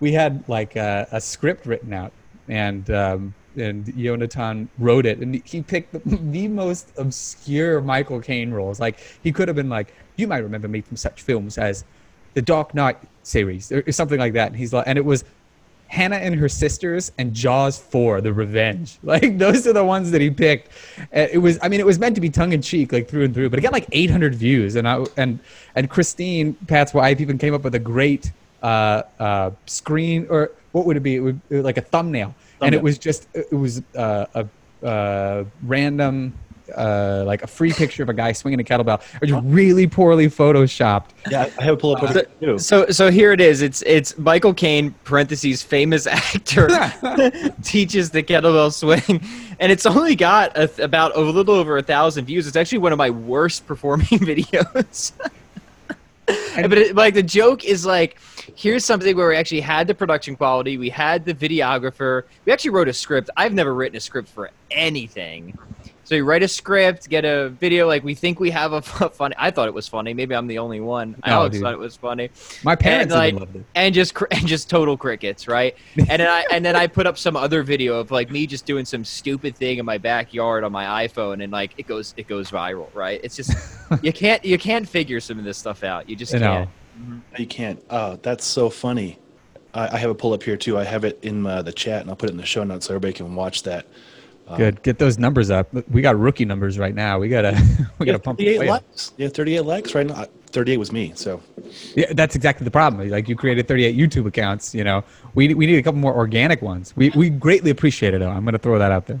Speaker 3: we had like a, a script written out, and um, and Yonatan wrote it, and he picked the, the most obscure Michael Caine roles. Like he could have been like, you might remember me from such films as the Dark Knight series or, something like that. And he's like, and it was Hannah and her sisters and Jaws 4, The Revenge. Like those are the ones that he picked. It was I mean it was meant to be tongue in cheek like through and through, but it got like 800 views and I and and Christine Pat's wife even came up with a great uh, uh, screen or what would it be? It would like a thumbnail. And it was just it was uh, a uh, random uh, like a free picture of a guy swinging a kettlebell, or just really poorly photoshopped.
Speaker 1: Yeah, I have a pull up of it too.
Speaker 2: So so here it is. It's it's Michael Caine parentheses famous actor teaches the kettlebell swing, and it's only got a, about a little over a thousand views. It's actually one of my worst performing videos. but it, like the joke is like here's something where we actually had the production quality we had the videographer we actually wrote a script i've never written a script for anything so you write a script get a video like we think we have a funny i thought it was funny maybe i'm the only one i
Speaker 3: No,
Speaker 2: always
Speaker 3: dude.
Speaker 2: thought it was funny
Speaker 3: My parents
Speaker 2: and, like,
Speaker 3: loved it.
Speaker 2: and just and just total crickets, right? And then I and then I put up some other video of like me just doing some stupid thing in my backyard on my iPhone, and like it goes it goes viral, right? It's just you can't you can't figure some of this stuff out. You just
Speaker 3: You know.
Speaker 2: Can't.
Speaker 1: You can't. Oh, that's so funny. I, I have a pull up here too. I have it in uh, the chat, and I'll put it in the show notes so everybody can watch that.
Speaker 3: Good. Get those numbers up. We got rookie numbers right now. We gotta we gotta pump.
Speaker 1: 38
Speaker 3: way up.
Speaker 1: likes. Yeah, 38 likes right now. Uh, 38 was me. So
Speaker 3: Yeah, that's exactly the problem. Like you created 38 YouTube accounts. You know, we we need a couple more organic ones. We we greatly appreciate it. Though. I'm gonna throw that out there.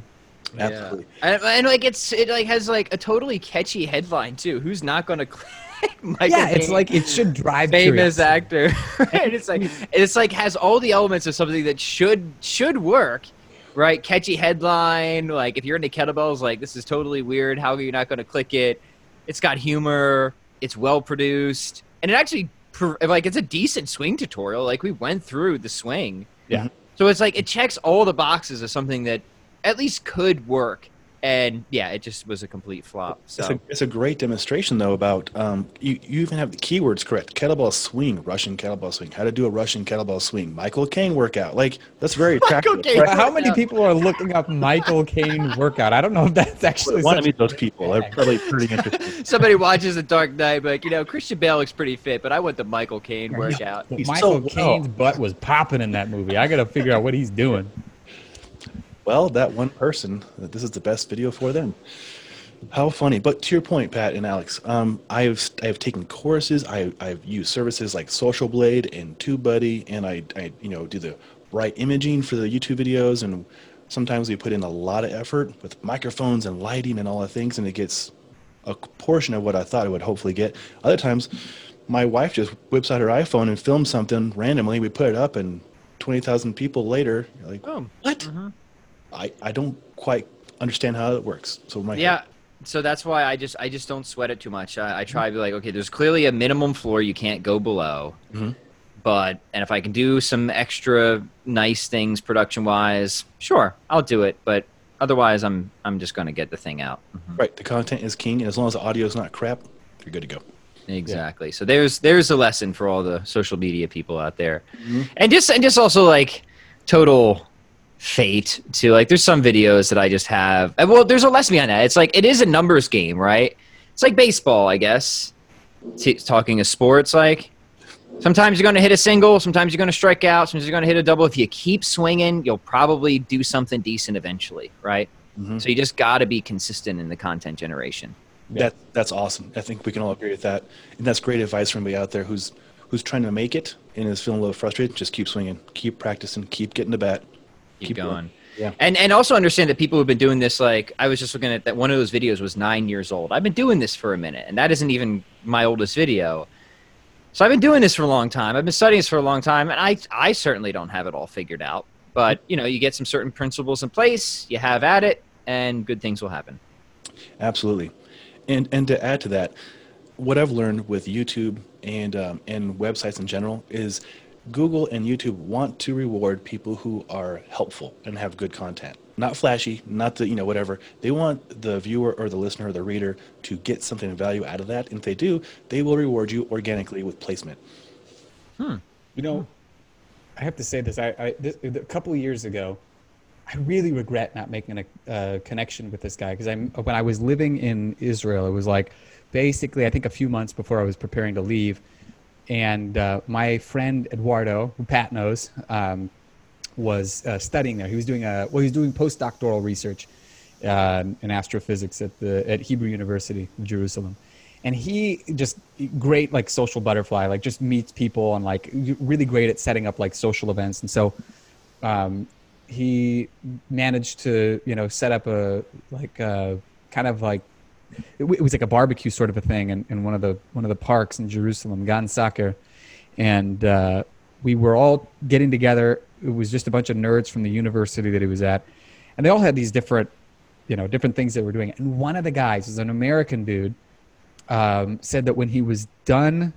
Speaker 1: absolutely.
Speaker 2: Yeah. And, and like it's it like has like a totally catchy headline too. Who's not gonna click? Michael
Speaker 3: yeah, it's like it should drive
Speaker 2: famous
Speaker 3: curiosity.
Speaker 2: actor. Right it's like it's like has all the elements of something that should should work right? Catchy headline like if you're into kettlebells like this is totally weird. How are you not going to click it? It's got humor. It's well produced. And it actually like it's a decent swing tutorial. Like we went through the swing.
Speaker 1: Yeah.
Speaker 2: so it's like it checks all the boxes of something that at least could work and yeah it just was a complete flop so
Speaker 1: It's a, it's a great demonstration though about um, you, you even have the keywords correct kettlebell swing russian kettlebell swing how to do a russian kettlebell swing michael Caine workout like that's very attractive right?
Speaker 3: How many people are looking up Michael Caine workout? I don't know if that's actually.
Speaker 1: want to meet those people they're probably pretty interesting
Speaker 2: somebody watches the Dark Knight, like you know, Christian Bale looks pretty fit, but I want the Michael Caine workout.
Speaker 3: Michael
Speaker 1: so well.
Speaker 3: Caine's butt was popping in that movie. I got to figure out what he's doing.
Speaker 1: Well that one person this is the best video for them. How funny. But to your point pat and alex um, i've i've taken courses I, i've used services like social blade and tubebuddy and I, I you know do the right imaging for the youtube videos and sometimes we put in a lot of effort with microphones and lighting and all the things and it gets a portion of what i thought it would hopefully get. Other times my wife just whips out her iphone and films something randomly. We put it up and 20000 people later you're like
Speaker 2: Boom.
Speaker 1: what I, I don't quite understand how it works. So my
Speaker 2: Yeah. So that's why I just I just don't sweat it too much. I, I try to be like, okay, there's clearly a minimum floor you can't go below.
Speaker 1: Mhm.
Speaker 2: But and if I can do some extra nice things production wise, sure, I'll do it. But otherwise, I'm I'm just gonna get the thing out.
Speaker 1: right, the content is king, and as long as the audio is not crap, you're good to go.
Speaker 2: Exactly. So there's there's a lesson for all the social media people out there, and just and just also like total fate to like. There's some videos that I just have. Well, there's a lesson behind that. It's like it is a numbers game, right? It's like baseball, I guess. T- talking of sports, like sometimes you're going to hit a single, sometimes you're going to strike out, sometimes you're going to hit a double. If you keep swinging, you'll probably do something decent eventually, right?
Speaker 1: Mhm.
Speaker 2: So you just got to be consistent in the content generation.
Speaker 1: That that's awesome. I think we can all agree with that, and that's great advice for anybody out there who's who's trying to make it and is feeling a little frustrated. Just keep swinging, keep practicing, keep getting to bat,
Speaker 2: keep,
Speaker 1: Keep
Speaker 2: going.
Speaker 1: going. Yeah.
Speaker 2: And and also understand that people who've been doing this like I was just looking at that one of those videos was nine years old. I've been doing this for a minute, and that isn't even my oldest video. So I've been doing this for a long time. I've been studying this for a long time, and I I certainly don't have it all figured out. But you know, you get some certain principles in place, you have at it, and good things will happen.
Speaker 1: Absolutely, and and to add to that, what I've learned with YouTube and um, and websites in general is Google and YouTube want to reward people who are helpful and have good content. Not flashy, not the you know whatever. They want the viewer or the listener or the reader to get something of value out of that. And if they do, they will reward you organically with placement. Hmm.
Speaker 3: You know, I have to say this. I, I this, a couple of years ago, I really regret not making a uh, connection with this guy because I'm when I was living in Israel, it was like basically I think a few months before I was preparing to leave, and uh, my friend Eduardo, who Pat knows, um, was uh, studying there. He was doing a well, he was doing postdoctoral research uh, in astrophysics at the at Hebrew University of Jerusalem, and he just great like social butterfly, like just meets people and like really great at setting up like social events. And so um, he managed to you know set up a like a kind of like it, was like a barbecue sort of a thing in, in one of the one of the parks in Jerusalem, Gan and uh, we were all getting together. It was just a bunch of nerds from the university that he was at, and they all had these different, you know, different things they were doing. And one of the guys was an American dude, um, said that when he was done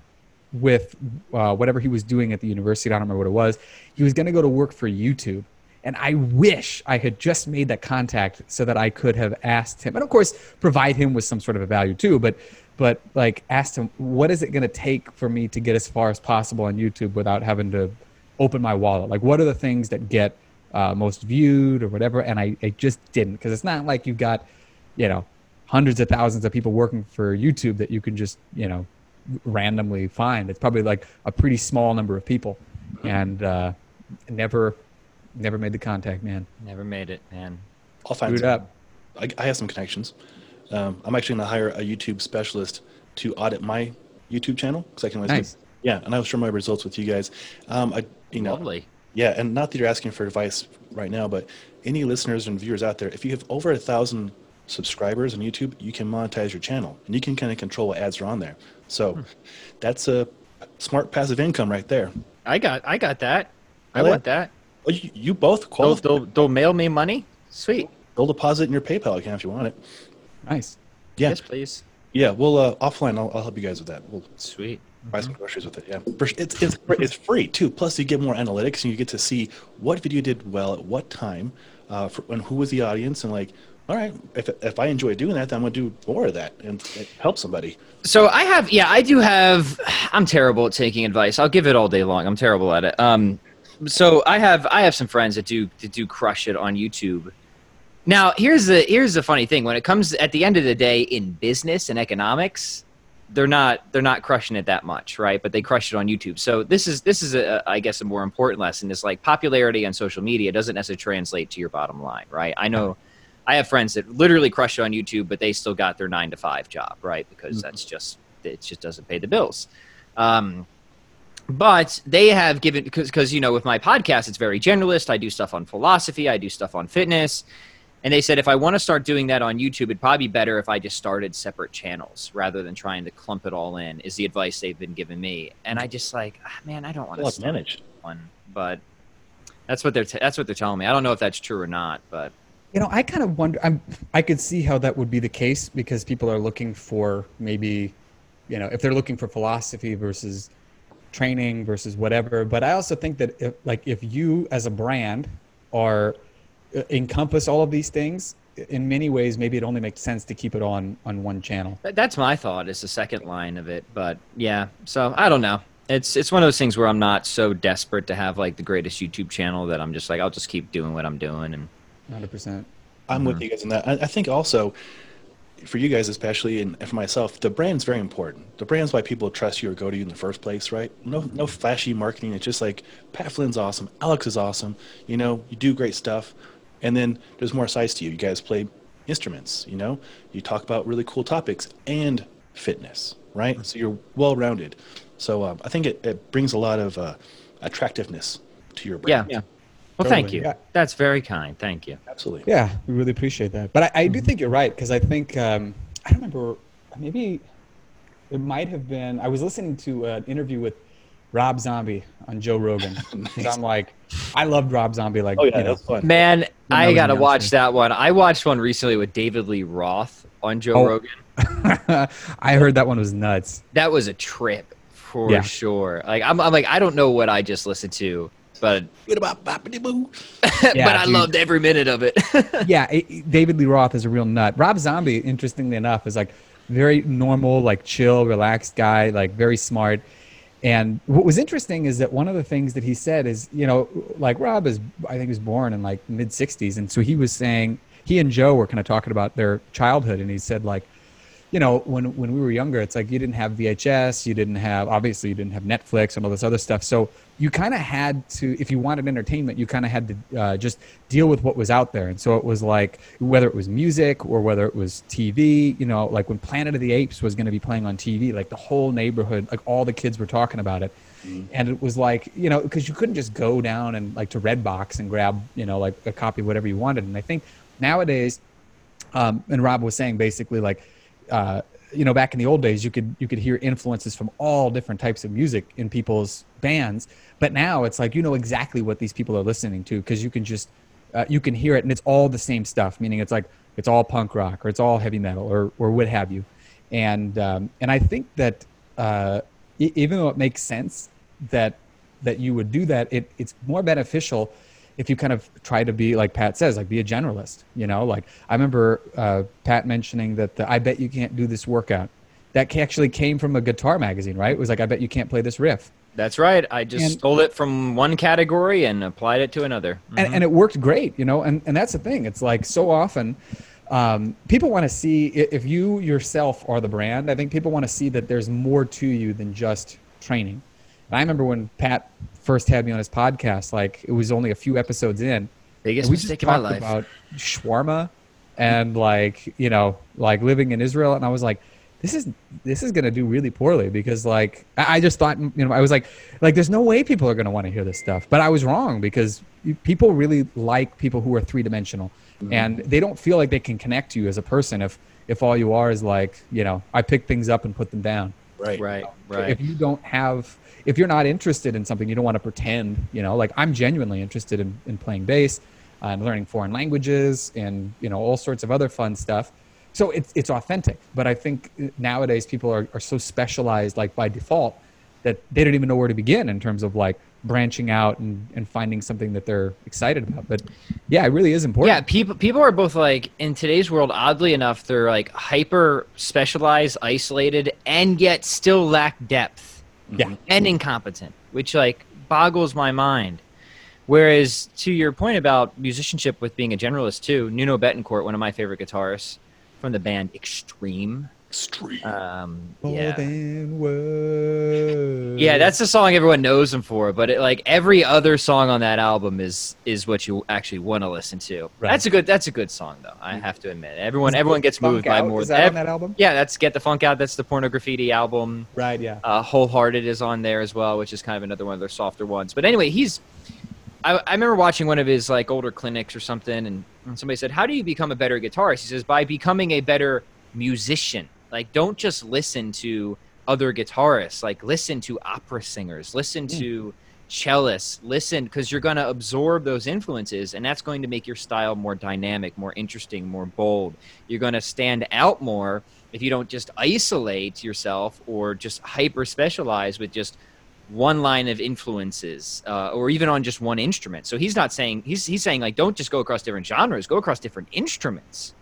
Speaker 3: with uh, whatever he was doing at the university, I don't remember what it was, he was going to go to work for YouTube. And I wish I had just made that contact so that I could have asked him, and of course, provide him with some sort of a value too. But, but like, asked him, what is it going to take for me to get as far as possible on YouTube without having to open my wallet? Like, what are the things that get uh, most viewed or whatever? And I, I just didn't because it's not like you've got, you know, hundreds of thousands of people working for YouTube that you can just, you know, randomly find. It's probably like a pretty small number of people, and uh, never, never made the contact, man.
Speaker 2: Never made it, man.
Speaker 1: I'll find
Speaker 3: Screwed
Speaker 1: some.
Speaker 3: up.
Speaker 1: I, I have some connections. Um, I'm actually going to hire a YouTube specialist to audit my YouTube channel because I can always
Speaker 3: Nice.
Speaker 1: yeah, and I'll share my results with you guys. Um, I you know
Speaker 2: Lovely.
Speaker 1: yeah, and not that you're asking for advice right now, but any listeners and viewers out there, if you have over a thousand subscribers on YouTube, you can monetize your channel and you can kind of control what ads are on there. So that's a smart passive income right there.
Speaker 2: I got I got that. I
Speaker 1: Really?
Speaker 2: want that.
Speaker 1: Well, you, you both
Speaker 2: They'll,
Speaker 1: qualify.
Speaker 2: they'll, they'll mail me money. Sweet.
Speaker 1: They'll deposit in your PayPal account if you want it.
Speaker 3: Nice.
Speaker 1: Yeah,
Speaker 2: Yes, please.
Speaker 1: yeah. Well, uh, offline, I'll, I'll help you guys with that. We'll
Speaker 2: Sweet.
Speaker 1: buy some groceries with it. Yeah, For- it's it's fr- it's free too. Plus, you get more analytics, and you get to see what video did well at what time, uh, for, and who was the audience, and like, all right, if if I enjoy doing that, then I'm gonna do more of that and like, help somebody.
Speaker 2: So I have, yeah, I do have. I'm terrible at taking advice. I'll give it all day long. I'm terrible at it. Um, so I have, I have some friends that do that do crush it on YouTube. Now here's the here's the funny thing. When it comes at the end of the day in business and economics, they're not they're not crushing it that much, right? But they crush it on YouTube. So this is this is a I guess a more important lesson is like popularity on social media doesn't necessarily translate to your bottom line, right? I know I have friends that literally crush it on YouTube, but they still got their nine to five job, right? Because that's just it just doesn't pay the bills. Um, but they have given because because you know with my podcast it's very generalist. I do stuff on philosophy, I do stuff on fitness, and they said if I want to start doing that on YouTube, it'd probably be better if I just started separate channels rather than trying to clump it all in. Is the advice they've been giving me, and I just like ah, man, I don't want to
Speaker 1: it's managed.
Speaker 2: one, but that's what they're t- that's what they're telling me. I don't know if that's true or not, but
Speaker 3: You know, I kind of wonder. I'm, I could see how that would be the case because people are looking for maybe, you know, if they're looking for philosophy versus training versus whatever. But I also think that if, like, if you as a brand are uh, encompass all of these things, in many ways, maybe it only makes sense to keep it on on one channel.
Speaker 2: That's my thought. Is the second line of it, but yeah. So I don't know. It's it's one of those things where I'm not so desperate to have like the greatest YouTube channel that I'm just like I'll just keep doing what I'm doing and
Speaker 3: Hundred percent.
Speaker 1: I'm with you guys on that. I, I think also for you guys especially and for myself, the brand's very important. The brand's why people trust you or go to you in the first place, right? No no flashy marketing. It's just like Pat Flynn's awesome, Alex is awesome, you know, you do great stuff. And then there's more sides to you. You guys play instruments, you know, you talk about really cool topics and fitness, right? So you're well rounded. So um, I think it, it brings a lot of uh, attractiveness to your brand.
Speaker 2: yeah. Well, thank you.
Speaker 3: yeah.
Speaker 2: That's very kind. Thank you.
Speaker 1: Absolutely.
Speaker 3: Yeah, we really appreciate that. But I, I do think you're right because I think um, I don't remember maybe it might have been I was listening to an interview with Rob Zombie on Joe Rogan. So I'm like, I loved Rob Zombie. Like,
Speaker 1: Oh yeah,
Speaker 3: you know,
Speaker 1: that's fun.
Speaker 2: Man,
Speaker 3: knows
Speaker 2: I gotta watch that one. I watched one recently with David Lee Roth on Joe
Speaker 3: Oh.
Speaker 2: Rogan.
Speaker 3: I heard that one was nuts.
Speaker 2: That was a trip for
Speaker 3: Yeah.
Speaker 2: sure. Like I'm, I'm like I don't know what I just listened to, but
Speaker 1: What about Boppity Boo?
Speaker 2: but I
Speaker 3: dude.
Speaker 2: loved every minute of it.
Speaker 3: yeah, it, it- David Lee Roth is a real nut. Rob Zombie, interestingly enough, is like very normal, like chill, relaxed guy, like very smart. And what was interesting is that one of the things that he said is, you know, like Rob is, I think, was born in like mid '60s, and so he was saying he and Joe were kind of talking about their childhood, and he said like, you know, when when we were younger, it's like you didn't have VHS, you didn't have obviously you didn't have Netflix and all this other stuff. So you kind of had to, if you wanted entertainment, you kind of had to uh, just deal with what was out there. And so it was like whether it was music or whether it was TV. You know, like when Planet of the Apes was going to be playing on TV, like the whole neighborhood, like all the kids were talking about it. And it was like, you know, because you couldn't just go down and like to Redbox and grab, you know, like a copy of whatever you wanted. And I think nowadays, um, and Rob was saying basically like, uh, you know, back in the old days, you could you could hear influences from all different types of music in people's bands, but now it's like you know exactly what these people are listening to because you can just uh, you can hear it and it's all the same stuff. Meaning it's like it's all punk rock or it's all heavy metal or or what have you, and um, and I think that uh, even though it makes sense that that you would do that, it it's more beneficial if you kind of try to be like Pat says, like be a generalist. You know, like I remember uh, Pat mentioning that the, I bet you can't do this workout. That actually came from a guitar magazine, right? It was like I bet you can't play this riff,
Speaker 2: That's right. I just
Speaker 3: And-
Speaker 2: stole it from one category and applied it to another.
Speaker 3: and, and it worked great. You know, and and that's the thing. It's like so often. Um, people want to see if you yourself are the brand. I think people want to see that there's more to you than just training. I remember when Pat first had me on his podcast, like it was only a few episodes in,
Speaker 2: Biggest
Speaker 3: we just
Speaker 2: mistake of my life.
Speaker 3: about shawarma and like you know like living in Israel, and I was like, this is this is gonna do really poorly because like I I just thought you know I was like like there's no way people are gonna want to hear this stuff, but I was wrong because people really like people who are three dimensional, mm-hmm. and they don't feel like they can connect to you as a person if if all you are is like you know I pick things up and put them down
Speaker 1: Right.
Speaker 2: Right, right.
Speaker 3: if you don't have if you're not interested in something you don't want to pretend you know like i'm genuinely interested in, in playing bass uh, and learning foreign languages and you know all sorts of other fun stuff so it's, it's authentic but i think nowadays people are, are so specialized like by default that they don't even know where to begin in terms of like branching out and, and finding something that they're excited about but yeah it really is important
Speaker 2: Yeah, people people are both like in today's world. Oddly enough, they're like hyper specialized, isolated, and yet still lack depth mm-hmm.
Speaker 3: yeah
Speaker 2: and incompetent, which like boggles my mind. Whereas to your point about musicianship with being a generalist too, Nuno Bettencourt, one of my favorite guitarists from the band Extreme.
Speaker 1: Extreme.
Speaker 2: Um,
Speaker 3: More
Speaker 2: yeah.
Speaker 3: than words.
Speaker 2: Yeah, that's the song everyone knows him for. But it, like every other song on that album is is what you actually want to listen to.
Speaker 3: Right.
Speaker 2: That's a good that's a good song though. I have to admit, everyone
Speaker 3: Is
Speaker 2: everyone
Speaker 3: Get
Speaker 2: gets
Speaker 3: the Funk
Speaker 2: moved by
Speaker 3: Out?
Speaker 2: more.
Speaker 3: Is that on that album?
Speaker 2: Yeah, that's Get the Funk Out. That's the Pornograffitti album.
Speaker 3: right yeah
Speaker 2: Uh, Wholehearted is on there as well, which is kind of another one of their softer ones. But anyway, he's. I, I remember watching one of his like older clinics or something, and, and somebody said, "How do you become a better guitarist?" He says, "By becoming a better musician. Like, don't just listen to other guitarists. Like, listen to opera singers. Listen to cellists. Listen, because you're going to absorb those influences, and that's going to make your style more dynamic, more interesting, more bold. You're going to stand out more." if you don't just isolate yourself or just hyper specialize with just one line of influences uh, or even on just one instrument so he's not saying he's, he's saying like don't just go across different genres go across different instruments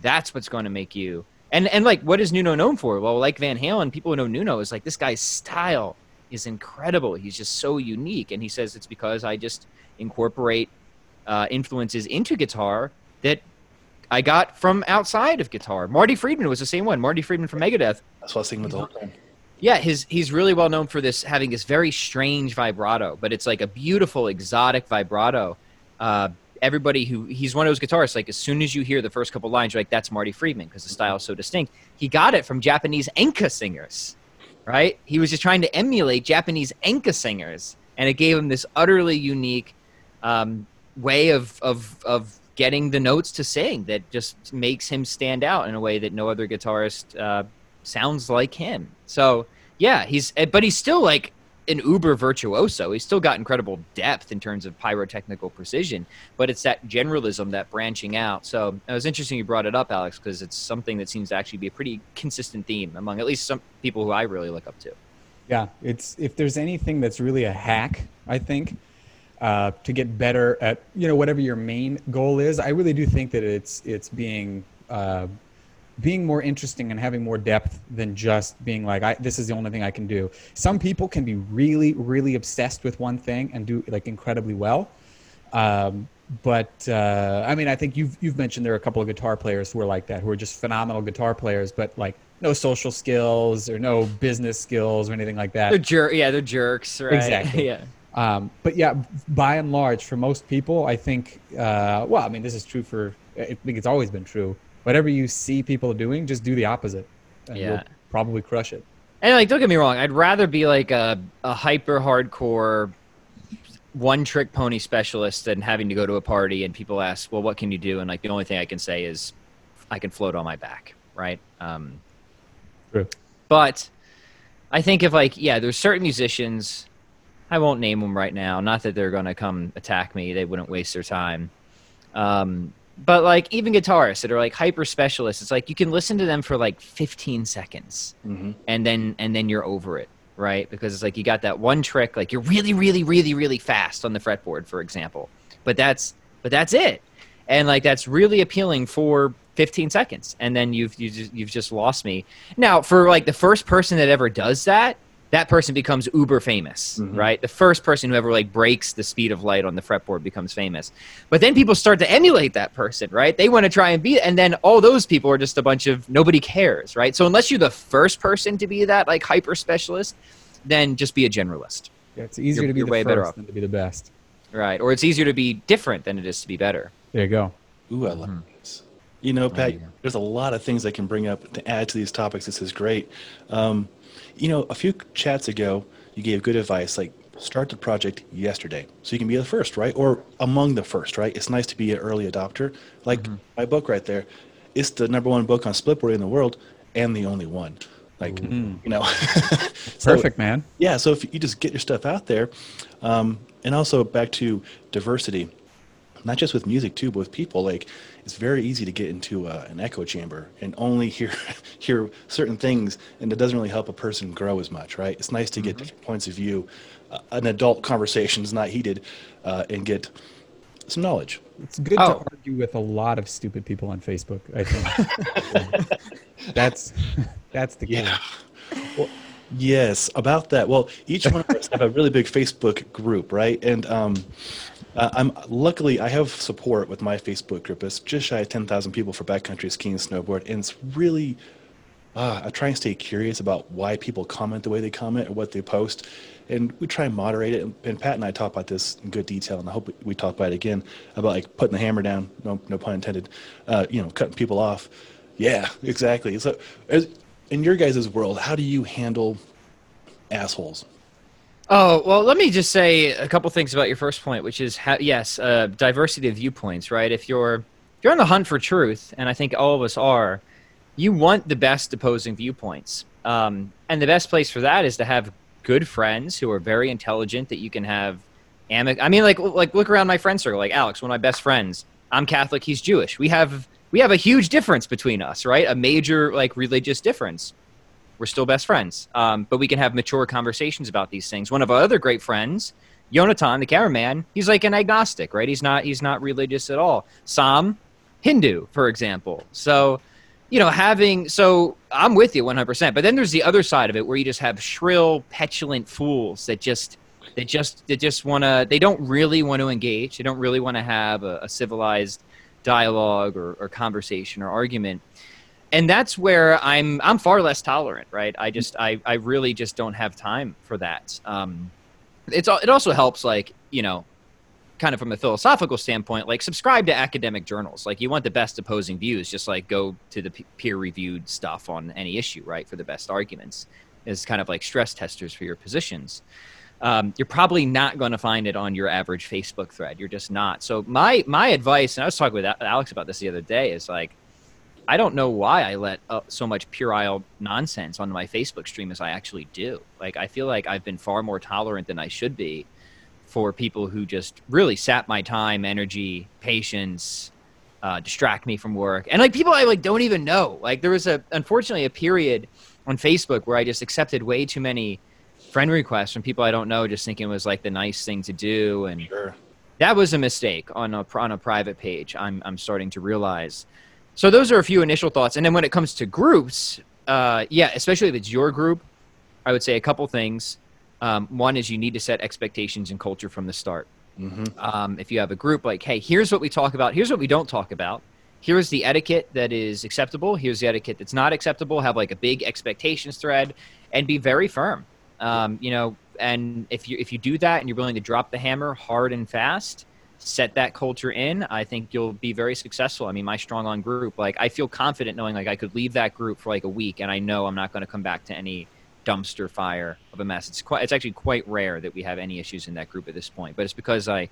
Speaker 2: that's what's going to make you and and like what is nuno known for well like van halen people who know nuno is like this guy's style is incredible he's just so unique and he says it's because i just incorporate uh, influences into guitar that I got from outside of guitar. Marty Friedman was the same one. Marty Friedman from Megadeth.
Speaker 1: That's what I was thinking with the whole time.
Speaker 2: Yeah, his he's really well known for this having this very strange vibrato, but it's like a beautiful exotic vibrato. Uh, everybody who he's one of those guitarists, like as soon as you hear the first couple lines, you're like, "That's Marty Friedman" because the style is so distinct. He got it from Japanese enka singers, right? He was just trying to emulate Japanese enka singers, and it gave him this utterly unique um, way of of of getting the notes to sing that just makes him stand out in a way that no other guitarist uh, sounds like him. So yeah, he's eh, but he's still like an uber virtuoso. He's still got incredible depth in terms of pyrotechnical precision, but it's that generalism, that branching out. So it was interesting you brought it up, Alex, because it's something that seems to actually be a pretty consistent theme among at least some people who I really look up to.
Speaker 3: Yeah, it's if there's anything that's really a hack, I think, uh, to get better at you know whatever your main goal is. I really do think that it's it's being uh, being more interesting and having more depth than just being like I, this is the only thing i can do. Some people can be really really obsessed with one thing and do like incredibly well. Um, but uh, i mean i think you've you've mentioned there are a couple of guitar players who are like that who are just phenomenal guitar players but like no social skills or no business skills or anything like that.
Speaker 2: They're jer- yeah they're jerks right?
Speaker 3: Exactly.
Speaker 2: Yeah.
Speaker 3: Um, but yeah by and large for most people i think uh, well i mean this is true for i think it's always been true whatever you see people doing, just do the opposite, and
Speaker 2: Yeah.
Speaker 3: you'll probably crush it.
Speaker 2: And like, don't get me wrong, I'd rather be like a, a hyper hardcore one trick pony specialist than having to go to a party and people ask, well, what can you do? And like, the only thing I can say is I can float on my back, right? Um,
Speaker 3: True.
Speaker 2: but I think if like, yeah, there's certain musicians, I won't name them right now. Not that they're going to come attack me. They wouldn't waste their time. Um, but like even guitarists that are like hyper specialists, it's like you can listen to them for like 15 seconds.
Speaker 1: Mm-hmm.
Speaker 2: and then and then you're over it right? Because it's like you got that one trick like you're really really really really fast on the fretboard for example. But that's but that's it. And like that's really appealing for 15 seconds. And then you've you just, you've just lost me. Now for like the first person that ever does that that person becomes uber famous
Speaker 1: Mhm.
Speaker 2: right the first person who ever like breaks the speed of light on the fretboard becomes famous but then people start to emulate that person, right? They want to try and be, and then all those people are just a bunch of nobody cares, right? So unless you're the first person to be that like hyper specialist, then just be a generalist,
Speaker 3: Yeah, it's easier
Speaker 2: You're-
Speaker 3: to be the
Speaker 2: way better off.
Speaker 3: than to be the best.
Speaker 2: right? Or it's easier to be different than it is to be better.
Speaker 3: There you go.
Speaker 1: Ooh, I love this. You know, Pat,
Speaker 2: yeah.
Speaker 1: there's a lot of things I can bring up to add to these topics. This is great. Um, you know, a few chats ago, you gave good advice like start the project yesterday so you can be the first, right? Or among the first, right? It's nice to be an early adopter. Like my book right there, it's the number one book on splitboard in the world and the only one. Like, you know, So-
Speaker 3: Perfect, man.
Speaker 1: yeah, so if you just get your stuff out there, um, and also back to diversity, not just with music too, but with people. Like it's very easy to get into uh, an echo chamber and only hear hear certain things, and it doesn't really help a person grow as much, right? It's nice to get different points of view, uh, an adult conversation is not heated, uh, and get some knowledge.
Speaker 3: It's good
Speaker 2: Oh.
Speaker 3: to argue with a lot of stupid people on Facebook. I think that's that's the key.
Speaker 1: Yeah. Well, yes, about that. Well, each one of us have a really big Facebook group, right? And um, uh, I'm luckily I have support with my Facebook group. It's just shy of ten thousand people for backcountry skiing and snowboard, and it's really. Uh, I try and stay curious about why people comment the way they comment or what they post, and we try and moderate it. And, Pat and I talk about this in good detail, and I hope we, we talk about it again about like putting the hammer down. No, no pun intended. Uh, you know, cutting people off. Yeah, exactly. So, as, in your guys' world, how do you handle assholes?
Speaker 2: Oh well, let me just say a couple things about your first point, which is how, yes, uh, diversity of viewpoints, right? If you're if you're on the hunt for truth, and I think all of us are, you want the best opposing viewpoints, um, and the best place for that is to have good friends who are very intelligent that you can have. Amic- I mean, like like look around my friend circle, like Alex, one of my best friends. I'm Catholic, he's Jewish. We have we have a huge difference between us, right? A major like religious difference we're still best friends. Um, but we can have mature conversations about these things. One of our other great friends, Yonatan, the cameraman, he's like an agnostic, right? He's not he's not religious at all. Sam, Hindu, for example. So, you know, having so I'm with you 100%. But then there's the other side of it where you just have shrill, petulant fools that just they just they just want to they don't really want to engage. They don't really want to have a, a civilized dialogue or, or conversation or argument and that's where I'm I'm far less tolerant, right? I just I, I really just don't have time for that. Um, it's it also helps like you know, kind of from a philosophical standpoint, like subscribe to academic journals. Like you want the best opposing views, just like go to the peer reviewed stuff on any issue, right, for the best arguments. Is kind of like stress testers for your positions. Um, you're probably not going to find it on your average Facebook thread. You're just not. So my my advice, and I was talking with Alex about this the other day, is like I don't know why I let uh, so much puerile nonsense onto my Facebook stream as I actually do. Like I feel like I've been far more tolerant than I should be for people who just really sap my time, energy, patience, uh, distract me from work, and like people I like don't even know. Like there was a unfortunately a period on Facebook where I just accepted way too many friend requests from people I don't know, just thinking it was like the nice thing to do, and
Speaker 1: Sure.
Speaker 2: that was a mistake on a on a private page. I'm I'm starting to realize. So those are a few initial thoughts, and then when it comes to groups, uh, yeah, especially if it's your group, I would say a couple things. Um, one is you need to set expectations and culture from the start.
Speaker 1: hmm
Speaker 2: Um, if you have a group, like, hey, here's what we talk about, here's what we don't talk about. Here's the etiquette that is acceptable. Here's the etiquette that's not acceptable. Have like a big expectations thread, and be very firm. Um, you know, and if you if you do that and you're willing to drop the hammer hard and fast, set that culture in, I think you'll be very successful. I mean, my strong on group, like I feel confident knowing like I could leave that group for like a week, and I know I'm not going to come back to any dumpster fire of a mess. It's quite it's actually quite rare that we have any issues in that group at this point, but it's because I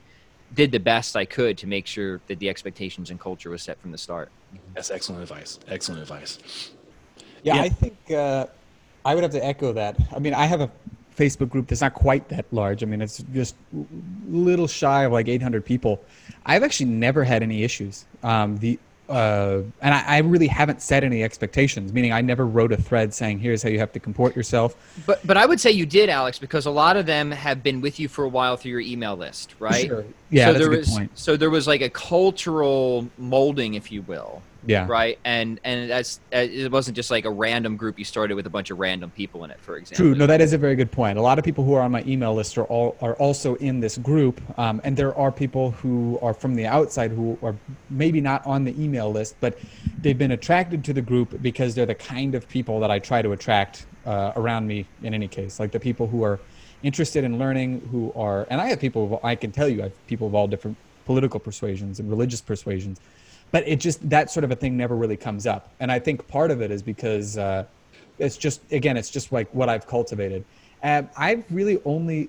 Speaker 2: did the best I could to make sure that the expectations and culture was set from the start.
Speaker 1: That's excellent advice. Excellent advice.
Speaker 3: Yeah,
Speaker 1: Yeah.
Speaker 3: I think uh, I would have to echo that. I mean, I have a Facebook group that's not quite that large. I mean, it's just a little shy of like 800 people. I've actually never had any issues. Um, the uh, and I, I really haven't set any expectations. Meaning, I never wrote a thread saying, "Here's how you have to comport yourself."
Speaker 2: But but I would say you did, Alex, because a lot of them have been with you for a while through your email list, right?
Speaker 3: Sure. Yeah,
Speaker 2: so
Speaker 3: that's
Speaker 2: there
Speaker 3: a good
Speaker 2: was
Speaker 3: point.
Speaker 2: so there was like a cultural molding, if you will,
Speaker 3: Yeah.
Speaker 2: right? And and that's uh, it wasn't just like a random group you started with a bunch of random people in it, for example.
Speaker 3: True. No, that is a very good point. A lot of people who are on my email list are all are also in this group, um, and there are people who are from the outside who are maybe not on the email list, but they've been attracted to the group because they're the kind of people that I try to attract uh, around me. In any case, like the people who are interested in learning, who are, and I have people. I can tell you, I have people of all different political persuasions and religious persuasions, but it just that sort of a thing never really comes up, and I think part of it is because. Uh, it's just again it's just like what i've cultivated. Um, i've really only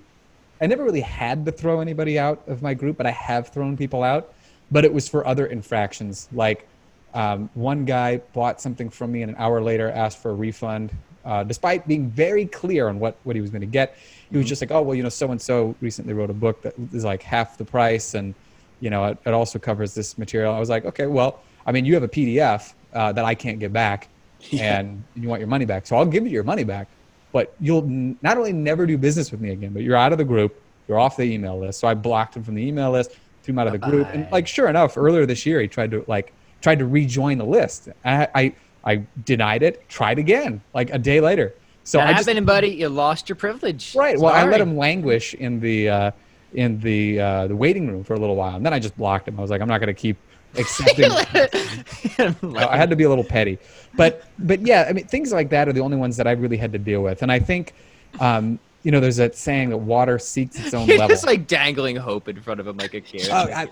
Speaker 3: i never really had to throw anybody out of my group but i have thrown people out. But it was for other infractions. Like um, one guy bought something from me and an hour later asked for a refund. Uh, despite being very clear on what, what he was going to get he was just like oh well you know so and so recently wrote a book that is like half the price and you know it, it also covers this material i was like okay well i mean you have a pdf uh, that i can't get back
Speaker 1: Yeah.
Speaker 3: and you want your money back. So I'll give you your money back, but you'll n- not only never do business with me again, but you're out of the group. You're off the email list. So I blocked him from the email list, threw him out of the group. And like, sure enough, earlier this year, he tried to like tried to rejoin the list. I I, I denied it. Tried again, like a day later. So
Speaker 2: that
Speaker 3: I just
Speaker 2: happened, buddy. You lost your privilege.
Speaker 3: right. Well, I let him languish in the uh, in the uh, the waiting room for a little while, and then I just blocked him. I was like, I'm not going to keep accepting. I I had to be a little petty, but but yeah, I mean things like that are the only ones that I really had to deal with, and I think, um, you know, there's that saying that water seeks its own
Speaker 2: You're
Speaker 3: level.
Speaker 2: just like dangling hope in front of him like a carrot.
Speaker 3: Oh, I,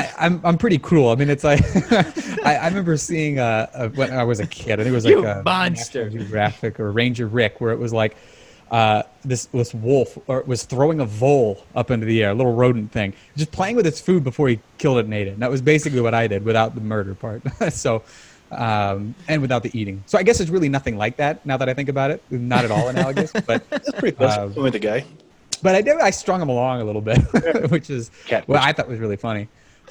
Speaker 3: I, I'm I'm pretty cruel. I mean, it's like I, I remember seeing uh, uh, when I was a kid. I think it was like
Speaker 2: You
Speaker 3: a
Speaker 2: monster.
Speaker 3: National Geographic or Ranger Rick, where it was like uh, this this wolf or was throwing a vole up into the air, a little rodent thing, just playing with its food before he killed it and ate it. And that was basically what I did without the murder part. so. Um, and without the eating, so I guess it's really nothing like that. Now that I think about it, not at all analogous. But
Speaker 1: That's pretty close.
Speaker 3: Uh,
Speaker 1: with the guy.
Speaker 3: but I did. I strung him along a little bit, which is
Speaker 1: Cat
Speaker 3: well,
Speaker 1: push.
Speaker 3: I thought was really funny.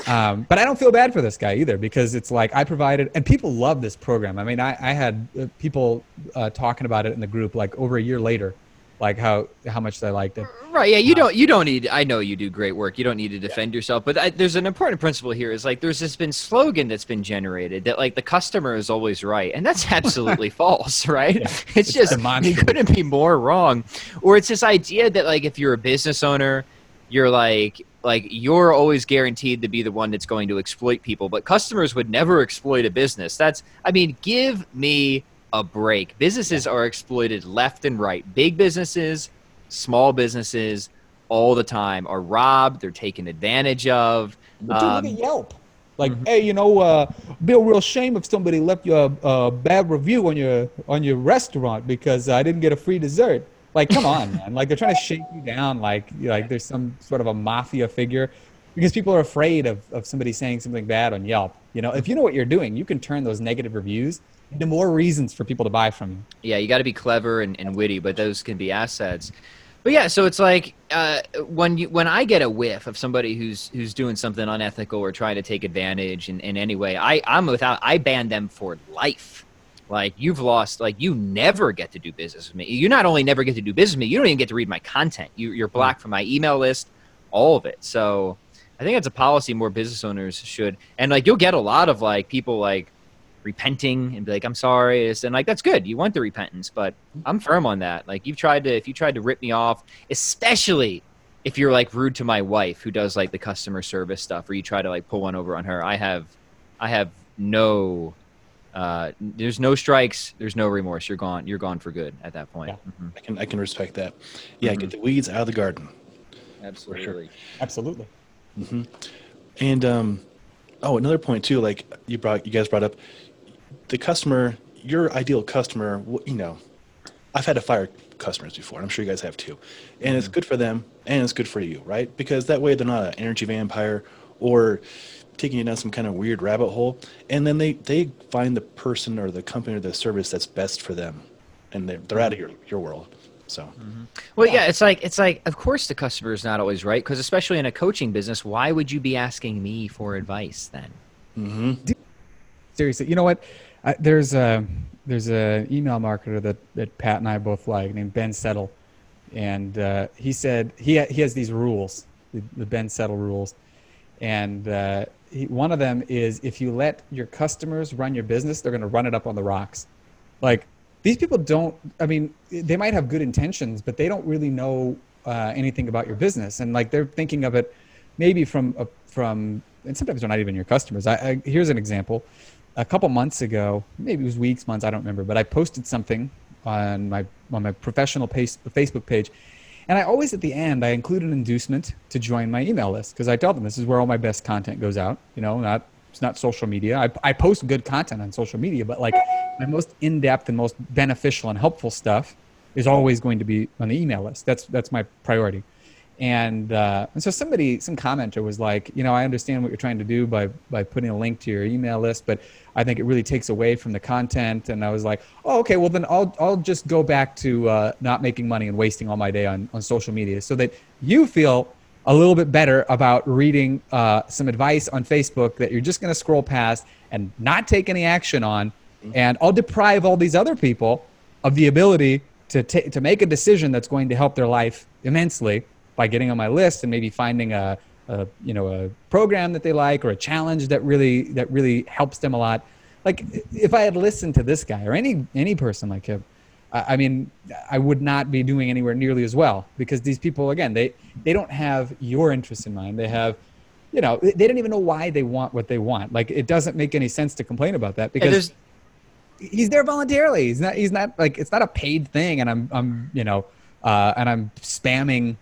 Speaker 3: Um, but I don't feel bad for this guy either because it's like I provided, and people love this program. I mean, I, I had uh, people uh, talking about it in the group like over a year later, like how how much they liked it.
Speaker 2: Right. Yeah. You don't. You don't need. I know you do great work. You don't need to defend yourself. But I, there's an important principle here. Is like there's this been slogan that's been generated that like the customer is always right, and that's absolutely false. Right. it's,
Speaker 3: it's
Speaker 2: just you couldn't be more wrong. Or it's this idea that like if you're a business owner, you're like like you're always guaranteed to be the one that's going to exploit people, but customers would never exploit a business. That's. I mean, give me a break. Businesses are exploited left and right. Big businesses, small businesses, all the time are robbed. They're taken advantage of.
Speaker 3: But dude, look
Speaker 2: Um,
Speaker 3: at Yelp. Like, hey, you know, uh, be a real shame if somebody left you a, a bad review on your on your restaurant because I didn't get a free dessert. Like, come on, man. Like, they're trying to shake you down. Like, like there's some sort of a mafia figure because people are afraid of, of somebody saying something bad on Yelp. You know, if you know what you're doing, you can turn those negative reviews into more reasons for people to buy from you.
Speaker 2: Yeah, you got to be clever and, and witty, but those can be assets. But yeah, so it's like uh, when you when I get a whiff of somebody who's who's doing something unethical or trying to take advantage in, in any way, I I'm without I ban them for life. Like you've lost, like you never get to do business with me. You not only never get to do business with me, you don't even get to read my content. You, you're blocked from my email list, all of it. So I think that's a policy more business owners should. And like you'll get a lot of like people like repenting and be like, I'm sorry. And like, that's good. You want the repentance, but I'm firm on that. Like you've tried to, if you tried to rip me off, especially if you're like rude to my wife who does like the customer service stuff, or you try to like pull one over on her, I have, I have no, uh, there's no strikes. There's no remorse. You're gone. You're gone for good at that point.
Speaker 3: Yeah.
Speaker 2: Mm-hmm.
Speaker 1: I can I can respect that. Yeah, get the weeds out of the garden.
Speaker 2: Absolutely.
Speaker 3: Absolutely.
Speaker 1: And um, oh, another point too. Like you brought, you guys brought up the customer. Your ideal customer. You know, I've had to fire customers before. and I'm sure you guys have too. And it's mm-hmm. good for them, and it's good for you, right? Because that way they're not an energy vampire or taking you down some kind of weird rabbit hole. And then they they find the person or the company or the service that's best for them, and they're they're out of your your world. So mm-hmm.
Speaker 2: Well, yeah, it's like it's like of course the customer is not always right because especially in a coaching business, why would you be asking me for advice then? Mm-hmm.
Speaker 3: Seriously, you know what? I, there's a there's a email marketer that, that Pat and I both like named Ben Settle, and uh, he said he ha- he has these rules, the, the Ben Settle rules, and uh, he, one of them is if you let your customers run your business, they're going to run it up on the rocks. Like these people don't. I mean, they might have good intentions, but they don't really know uh, anything about your business, and like they're thinking of it maybe from a, from and sometimes they're not even your customers. I, I here's an example. A couple months ago, maybe it was weeks, months, I don't remember, but I posted something on my on my professional page, Facebook page, and I always at the end I include an inducement to join my email list because I tell them this is where all my best content goes out. You know, not it's not social media. I, I post good content on social media, but like my most in depth and most beneficial and helpful stuff is always going to be on the email list. That's that's my priority. And uh, and so somebody, some commenter was like, you know, I understand what you're trying to do by by putting a link to your email list, but I think it really takes away from the content. And I was like, oh, okay, well then I'll I'll just go back to uh, not making money and wasting all my day on on social media, so that you feel a little bit better about reading uh, some advice on Facebook that you're just going to scroll past and not take any action on, and I'll deprive all these other people of the ability to ta- to make a decision that's going to help their life immensely by getting on my list and maybe finding a, a you know a program that they like or a challenge that really that really helps them a lot. Like if I had listened to this guy or any any person like him, I I mean, I would not be doing anywhere nearly as well because these people, again, they they don't have your interests in mind. They have, you know, they they don't even know why they want what they want. Like it doesn't make any sense to complain about that because he's there voluntarily. He's not. He's not like it's not a paid thing, and I'm I'm you know, uh, and I'm spamming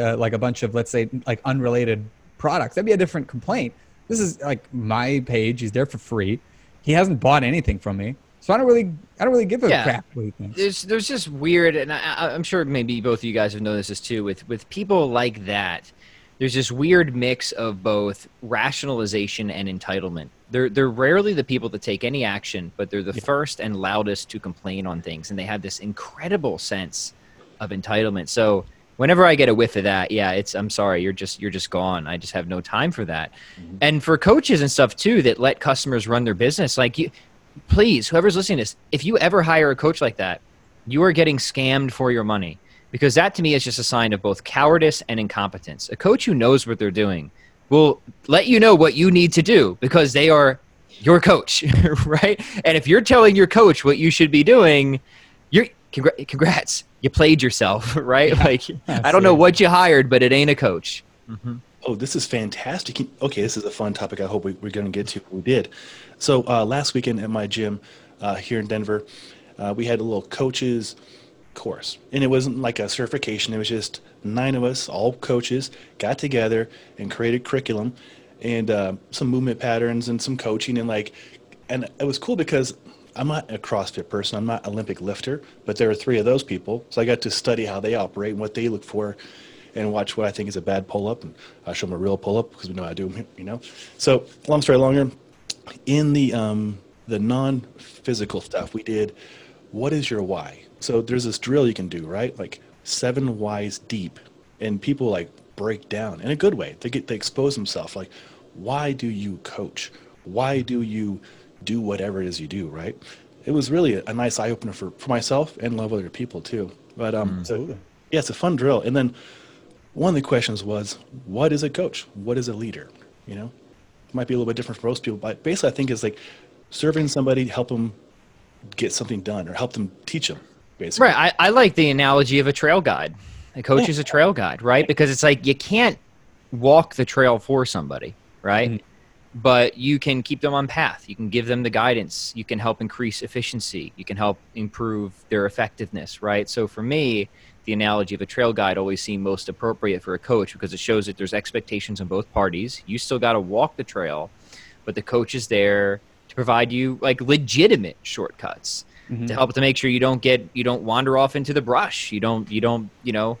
Speaker 3: uh, like a bunch of let's say like unrelated products. That'd be a different complaint. This is like my page. He's there for free. He hasn't bought anything from me, so I don't really I don't really give a
Speaker 2: Yeah.
Speaker 3: crap what he thinks.
Speaker 2: there's there's just weird, and I, I'm sure maybe both of you guys have noticed this too. With with people like that, there's this weird mix of both rationalization and entitlement. They're they're rarely the people that take any action, but they're the first and loudest to complain on things, and they have this incredible sense of entitlement. So whenever I get a whiff of that, yeah, it's I'm sorry, you're just you're just gone. I just have no time for that. Mm-hmm. And for coaches and stuff too that let customers run their business, like you please, whoever's listening to this, if you ever hire a coach like that, you are getting scammed for your money. Because that to me is just a sign of both cowardice and incompetence. A coach who knows what they're doing will let you know what you need to do because they are your coach, right? And if you're telling your coach what you should be doing, you're congra- congrats, you played yourself, right? Like I don't know what you hired, but it ain't a coach.
Speaker 1: Oh, this is fantastic. Okay, this is a fun topic. I hope we, we're going to get to. We did. So uh, last weekend at my gym uh, here in Denver, uh, we had a little coaches course, and it wasn't like a certification. It was just nine of us, all coaches, got together and created curriculum and uh, some movement patterns and some coaching and like, and it was cool because I'm not a CrossFit person. I'm not Olympic lifter, but there are three of those people, so I got to study how they operate and what they look for and watch what I think is a bad pull up, and I show them a real pull up because we know how to do them, you know. So long story longer, in the um, the non-physical stuff, we did what is your why? So there's this drill you can do, right? Like seven whys deep, and people like break down in a good way. They get they expose themselves. Like, why do you coach? Why do you do whatever it is you do? Right? It was really a, a nice eye opener for, for myself and a lot of other people too. But um, so, yeah, it's a fun drill. And then one of the questions was, what is a coach? What is a leader? You know, it might be a little bit different for most people, but basically, I think it's like serving somebody, help them get something done, or help them teach them. Basically,
Speaker 2: Right. I, I like the analogy of a trail guide. A coach is a trail guide, right? Because it's like you can't walk the trail for somebody, right? But you can keep them on path. You can give them the guidance. You can help increase efficiency. You can help improve their effectiveness, right? So for me, the analogy of a trail guide always seemed most appropriate for a coach because it shows that there's expectations on both parties. You still got to walk the trail, but the coach is there to provide you like legitimate shortcuts mm-hmm. to help to make sure you don't get you don't wander off into the brush you don't you don't you know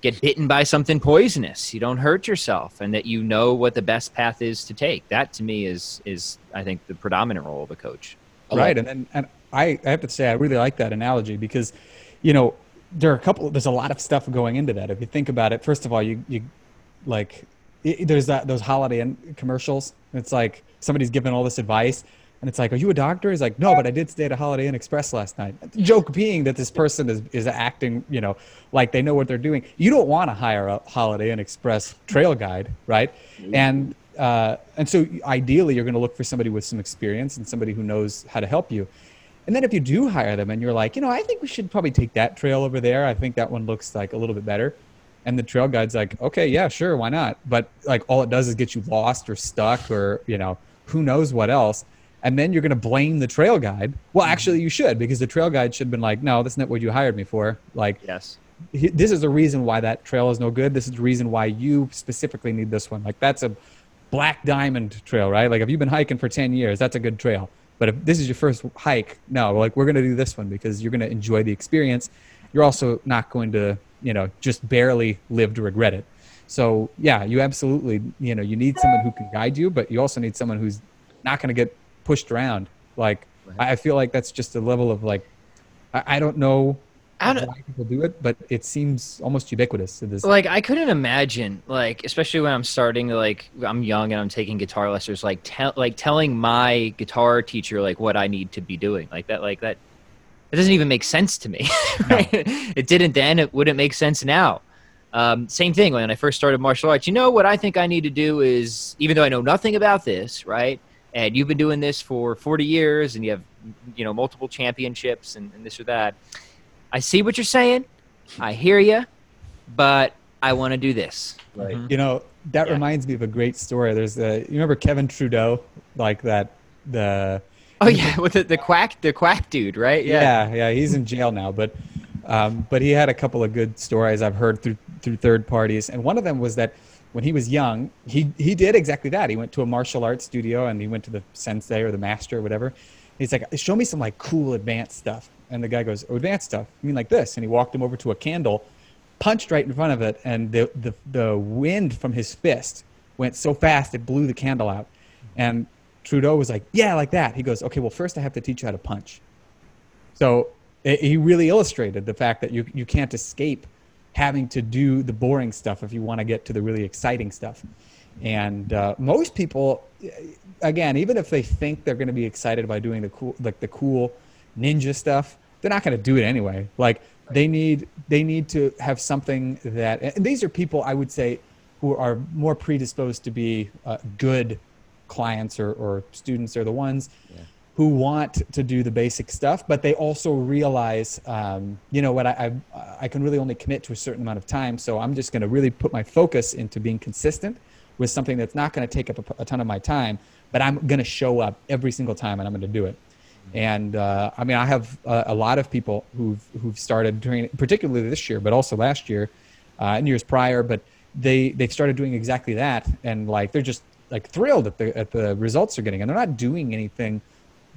Speaker 2: get bitten by something poisonous. You don't hurt yourself and that you know what the best path is to take. That to me is is i think the predominant role of a coach.
Speaker 1: I like
Speaker 3: right. and, and and I, I have to say i really like that analogy because you know there are a couple there's a lot of stuff going into that. If you think about it first of all you you like i there's that those holiday in- commercials. It's like somebody's giving all this advice and it's like are you a doctor he's like no but i did stay at a holiday inn express last night the joke being that this person is, is acting you know like they know what they're doing you don't want to hire a holiday inn express trail guide right and uh, and so ideally you're going to look for somebody with some experience and somebody who knows how to help you and then if you do hire them and you're like, you know, I think we should probably take that trail over there. I think that one looks like a little bit better. And the trail guide's like, okay, yeah, sure, why not? But like all it does is get you lost or stuck or, you know, who knows what else. And then you're going to blame the trail guide. Well, mm-hmm. actually, you should because the trail guide should have been like, no, that's not what you hired me for. Like,
Speaker 2: yes
Speaker 3: he- this is the reason why that trail is no good. This is the reason why you specifically need this one. Like that's a black diamond trail, right? Like if you've been hiking for 10 years, that's a good trail. But if this is your first hike, no, like we're going to do this one because you're going to enjoy the experience. You're also not going to, you know, just barely live to regret it. So yeah, you absolutely, you know, you need someone who can guide you, but you also need someone who's not going to get pushed around. Like I I feel like that's just a level of like, I, I don't know
Speaker 2: I don't-
Speaker 3: why people do it, but it seems almost ubiquitous. It is.
Speaker 2: like i couldn't imagine like especially when i'm starting like i'm young and i'm taking guitar lessons like tell like telling my guitar teacher like what i need to be doing like that like that it doesn't even make sense to me right? it didn't then it wouldn't make sense now um, same thing when i first started martial arts you know what i think i need to do is even though i know nothing about this right and you've been doing this for 40 years and you have you know multiple championships and, and this or that i see what you're saying i hear you but I want to do this.
Speaker 1: right.
Speaker 3: You know, that
Speaker 2: Yeah.
Speaker 3: reminds me of a great story. There's a you remember Kevin Trudeau, like that the
Speaker 2: Oh yeah, with the, the quack, the quack dude, right?
Speaker 3: yeah. yeah he's in jail now, but um, but he had a couple of good stories I've heard through through third parties, and one of them was that when he was young, he he did exactly that. He went to a martial arts studio and he went to the sensei or the master or whatever. He's like, show me some like cool advanced stuff, and the guy goes, oh, advanced stuff. I mean like this, and he walked him over to a candle punched right in front of it, and the, the, the wind from his fist went so fast it blew the candle out. And Trudeau was like, Yeah, like that. He goes, Okay, well, first I have to teach you how to punch. So it, he really illustrated the fact that you, you can't escape having to do the boring stuff if you want to get to the really exciting stuff. And uh, most people, again, even if they think they're going to be excited by doing the cool, like the cool ninja stuff, they're not going to do it anyway. Like they need, they need to have something that, and these are people I would say who are more predisposed to be uh, good clients or, or students are the ones who want to do the basic stuff, but they also realize, um, you know what, I, I, I can really only commit to a certain amount of time. So I'm just going to really put my focus into being consistent with something that's not going to take up a, a ton of my time, but I'm going to show up every single time and I'm going to do it. And uh, I mean, I have a, a lot of people who've who've started during, particularly this year, but also last year uh, and years prior. But they they've started doing exactly that, and like they're just like thrilled at the at the results they're getting, and they're not doing anything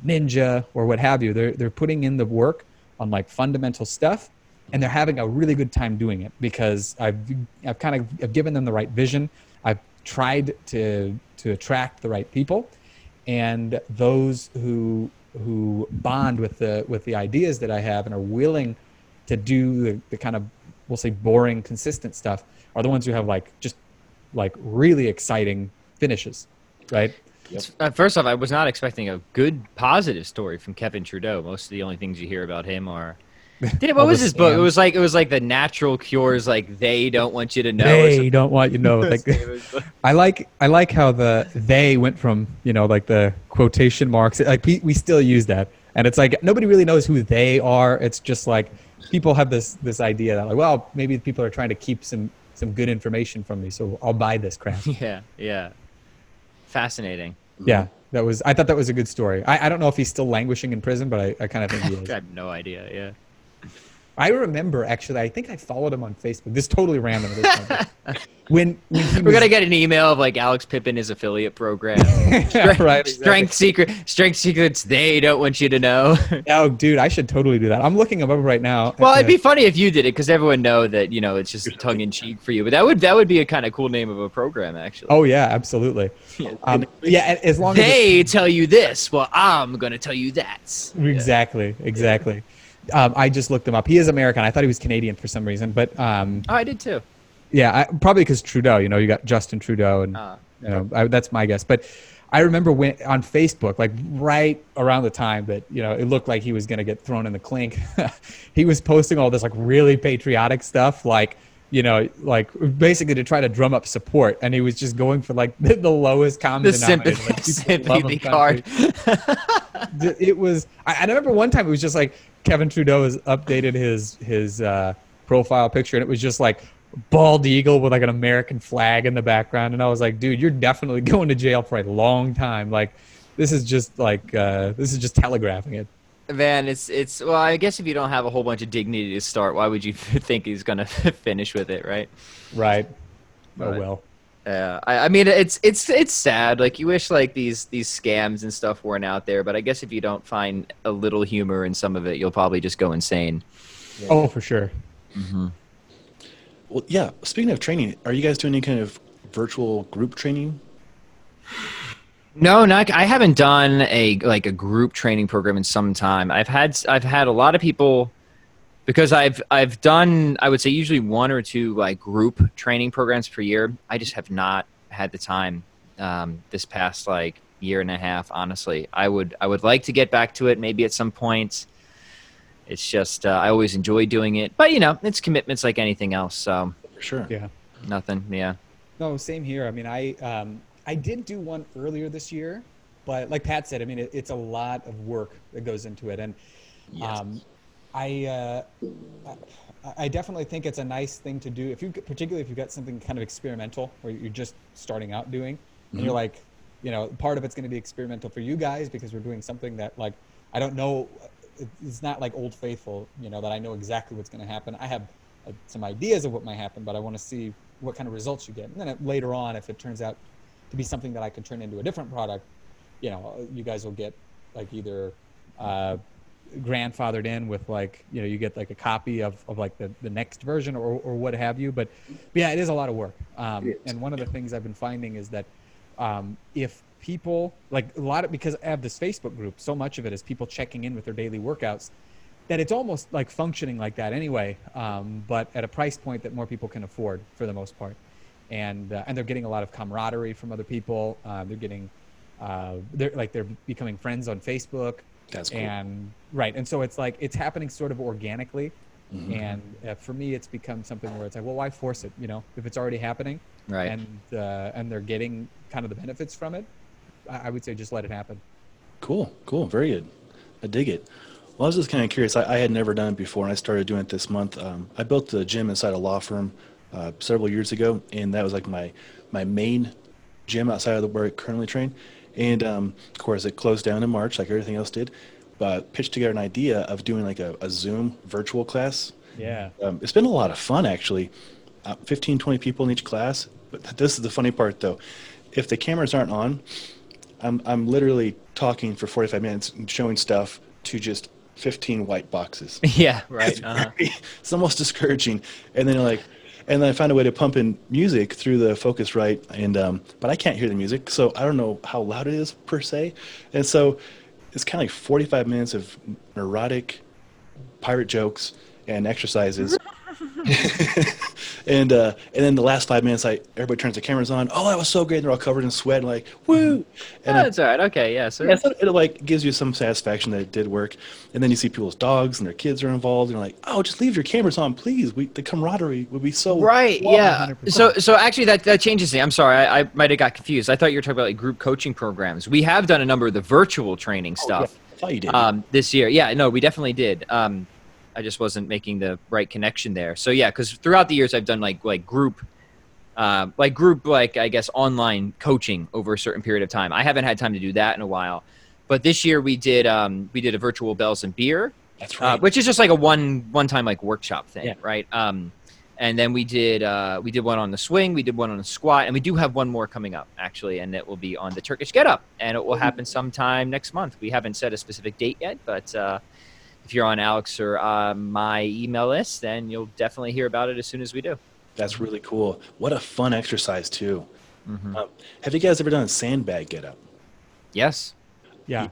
Speaker 3: ninja or what have you. They're they're putting in the work on like fundamental stuff, and they're having a really good time doing it because I've I've kind of I've given them the right vision. I've tried to to attract the right people, and those who who bond with the with the ideas that I have and are willing to do the, the kind of we'll say boring consistent stuff are the ones who have like just like really exciting finishes right
Speaker 2: Uh, first off, I was not expecting a good positive story from Kevin Trudeau. Most of the only things you hear about him are. Did it, what was his book? It was like it was like the natural cures. Like they don't want you to know.
Speaker 3: they don't want you to know like I like I like how the they went from you know like the quotation marks like we, we still use that and it's like nobody really knows who they are it's just like people have this this idea that like well maybe people are trying to keep some some good information from me so I'll buy this crap
Speaker 2: yeah, yeah. Fascinating.
Speaker 3: yeah that was I thought that was a good story I, I don't know if he's still languishing in prison but I, I kind of think he is
Speaker 2: I have no idea. Yeah.
Speaker 3: I remember actually I think I followed him on Facebook this is totally random this when when
Speaker 2: We're
Speaker 3: was-
Speaker 2: gonna get an email of like Alex Pippin his affiliate program.
Speaker 3: Yeah,
Speaker 2: Strength,
Speaker 3: right, exactly.
Speaker 2: strength secret, strength secrets. They don't want you to know.
Speaker 3: Oh, dude, I should totally do that. I'm looking him up right now.
Speaker 2: well, it'd be funny if you did it because everyone know that you know it's just tongue in cheek for you. But that would that would be a kind of cool name of a program actually.
Speaker 3: Oh yeah, absolutely. Um, yeah, as long as
Speaker 2: they tell you this, well, I'm gonna tell you that.
Speaker 3: it's, exactly, exactly. Um, I just looked him up. He is American. I thought he was Canadian for some reason, but um,
Speaker 2: Oh, I did too.
Speaker 3: yeah, I, probably because Trudeau. You know, you got Justin Trudeau, and
Speaker 2: Ah,
Speaker 3: you know I, that's my guess. But I remember when on Facebook, like right around the time that you know it looked like he was going to get thrown in the clink, he was posting all this like really patriotic stuff, like you know, like basically to try to drum up support, and he was just going for like the, the lowest common
Speaker 2: The
Speaker 3: denominator.
Speaker 2: sympathy,
Speaker 3: Like, people love him
Speaker 2: sympathy card.
Speaker 3: It was I, I remember one time it was just like Kevin Trudeau has updated his his uh, profile picture and it was just like bald eagle with like an American flag in the background. And I was like dude you're definitely going to jail for a long time. Like this is just like uh, this is just telegraphing it
Speaker 2: Man, it's it's well, I guess if you don't have a whole bunch of dignity to start, why would you think he's gonna finish with it, right?
Speaker 3: right oh well
Speaker 2: Yeah, I, I mean it's it's it's sad. Like you wish like these these scams and stuff weren't out there, but I guess if you don't find a little humor in some of it, you'll probably just go insane.
Speaker 3: oh for sure Mm-hmm.
Speaker 1: Well, yeah. Speaking of training, are you guys doing any kind of virtual group training?
Speaker 2: No, not I haven't done a like a group training program in some time. I've had I've had a lot of people because I've I've done I would say usually one or two like group training programs per year. I just have not had the time um, this past like year and a half. Honestly, I would I would like to get back to it maybe at some point. It's just uh, I always enjoy doing it, but you know it's commitments like anything else. So
Speaker 1: For sure.
Speaker 3: yeah
Speaker 2: nothing. Yeah.
Speaker 3: No, same here. I mean, I um, I did do one earlier this year, but like Pat said, I mean, it, it's a lot of work that goes into it, and
Speaker 2: Yes.
Speaker 3: um, I, uh, I definitely think it's a nice thing to do if you particularly if you've got something kind of experimental or you're just starting out doing, and you're like, you know, part of it's going to be experimental for you guys because we're doing something that like I don't know. It's not like Old Faithful, you know, that I know exactly what's going to happen. I have uh, some ideas of what might happen, but I want to see what kind of results you get. And then it, later on, if it turns out to be something that I can turn into a different product, you know, you guys will get like either uh, grandfathered in with like, you know, you get like a copy of, of like the, the next version or, or what have you. But, but yeah, it is a lot of work. Um, and one of the things I've been finding is that um, if people like a lot of because I have this Facebook group, so much of it is people checking in with their daily workouts that it's almost like functioning like that anyway, um, but at a price point that more people can afford for the most part. And, uh, and they're getting a lot of camaraderie from other people. Uh, they're getting, uh, they're like they're becoming friends on Facebook.
Speaker 1: That's cool.
Speaker 3: And right, and so it's like it's happening sort of organically.
Speaker 1: Mhm.
Speaker 3: And uh, for me, it's become something where it's like, well, why force it? You know, if it's already happening,
Speaker 2: Right.
Speaker 3: and uh, and they're getting kind of the benefits from it, I, I would say just let it happen.
Speaker 1: Cool, cool, very good. I dig it. Well, I was just kind of curious. I, I had never done it before, and I started doing it this month. Um, I built a gym inside a law firm uh, several years ago, and that was like my my main gym outside of the, where I currently train. And um, of course, it closed down in March, like everything else did. But pitched together an idea of doing like a, a Zoom virtual class.
Speaker 3: Yeah.
Speaker 1: Um, it's been a lot of fun, actually. Uh, 15, 20 people in each class. But this is the funny part, though. If the cameras aren't on, I'm, I'm literally talking for 45 minutes and showing stuff to just 15 white boxes.
Speaker 2: yeah. Right. Uh-huh.
Speaker 1: it's almost discouraging. And then you're like, and then I found a way to pump in music through the Focusrite, and um, but I can't hear the music, so I don't know how loud it is per se, and so it's kind of like 45 minutes of neurotic pirate jokes and exercises. and uh, and then the last five minutes, I everybody turns the cameras on. Oh, that was so great! And they're all covered in sweat, and like woo. And
Speaker 2: Oh,
Speaker 1: I-
Speaker 2: that's all right. Okay, yeah. So
Speaker 1: yeah, so it like gives you some satisfaction that it did work, and then you see people's dogs and their kids are involved, and you're like, oh, just leave your cameras on, please. We, the camaraderie would be so
Speaker 2: Right. Yeah.
Speaker 3: 100%.
Speaker 2: So so actually that that changes things. I'm sorry. I, I might have got confused. I thought you were talking about like group coaching programs. We have done a number of the virtual training
Speaker 1: Oh, yeah,
Speaker 2: stuff
Speaker 1: I thought you did.
Speaker 2: um, this year. Yeah. No, we definitely did. Um, I just wasn't making the right connection there. So yeah, because throughout the years I've done like like group. Uh, like group, like I guess online coaching over a certain period of time. I haven't had time to do that in a while, but this year we did um, we did a virtual bells and beer,
Speaker 1: That's
Speaker 2: uh, which is just like a one one time like workshop thing,
Speaker 1: Yeah.
Speaker 2: right? Um, and then we did uh, we did one on the swing, we did one on the squat, and we do have one more coming up actually, and it will be on the Turkish get up, and it will happen sometime next month. We haven't set a specific date yet, but uh, if you're on Alex or uh, my email list, then you'll definitely hear about it as soon as we do.
Speaker 1: That's really cool. What a fun exercise too.
Speaker 2: Mhm.
Speaker 1: Um, have you guys ever done a sandbag get up?
Speaker 2: Yes.
Speaker 3: Yeah.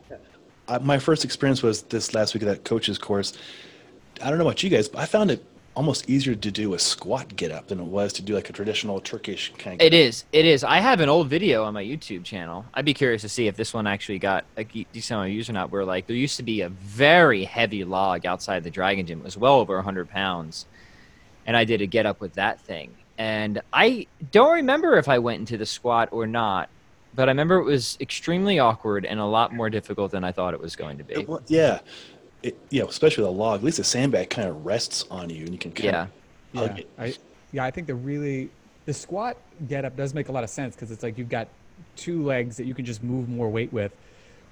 Speaker 1: uh, my first experience was this last week of that coach's course. I don't know about you guys, but I found it almost easier to do a squat get up than it was to do like a traditional Turkish kind of.
Speaker 2: It is. It is. I have an old video on my YouTube channel. I'd be curious to see if this one actually got a decent amount of views or not. Where like there used to be a very heavy log outside the Dragon Gym. It was well over 100 pounds, and I did a get up with that thing. And I don't remember if I went into the squat or not, but I remember it was extremely awkward and a lot more difficult than I thought it was going to be.
Speaker 1: It yeah, it, yeah, especially with a log. At least the sandbag kind of rests on you, and you can kind
Speaker 2: Yeah.
Speaker 1: of
Speaker 3: Yeah,
Speaker 1: hug it.
Speaker 3: I, yeah, I think the really the squat get up does make a lot of sense because it's like you've got two legs that you can just move more weight with,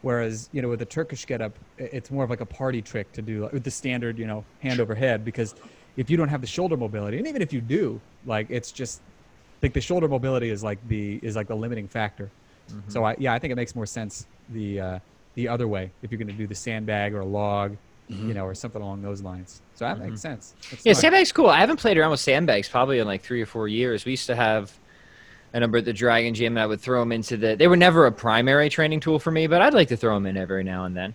Speaker 3: whereas you know with the Turkish get up, it's more of like a party trick to do like, with the standard you know hand over head because if you don't have the shoulder mobility, and even if you do, like it's just like the shoulder mobility is like the is like the limiting factor. So I yeah I think it makes more sense the uh, the other way if you're going to do the sandbag or a log, you know, or something along those lines. So that makes sense. That's
Speaker 2: Yeah,
Speaker 3: fine.
Speaker 2: sandbags cool. I haven't played around with sandbags probably in like three or four years. We used to have a number at the Dragon Gym, and I would throw them into the. They were never a primary training tool for me, but I'd like to throw them in every now and then.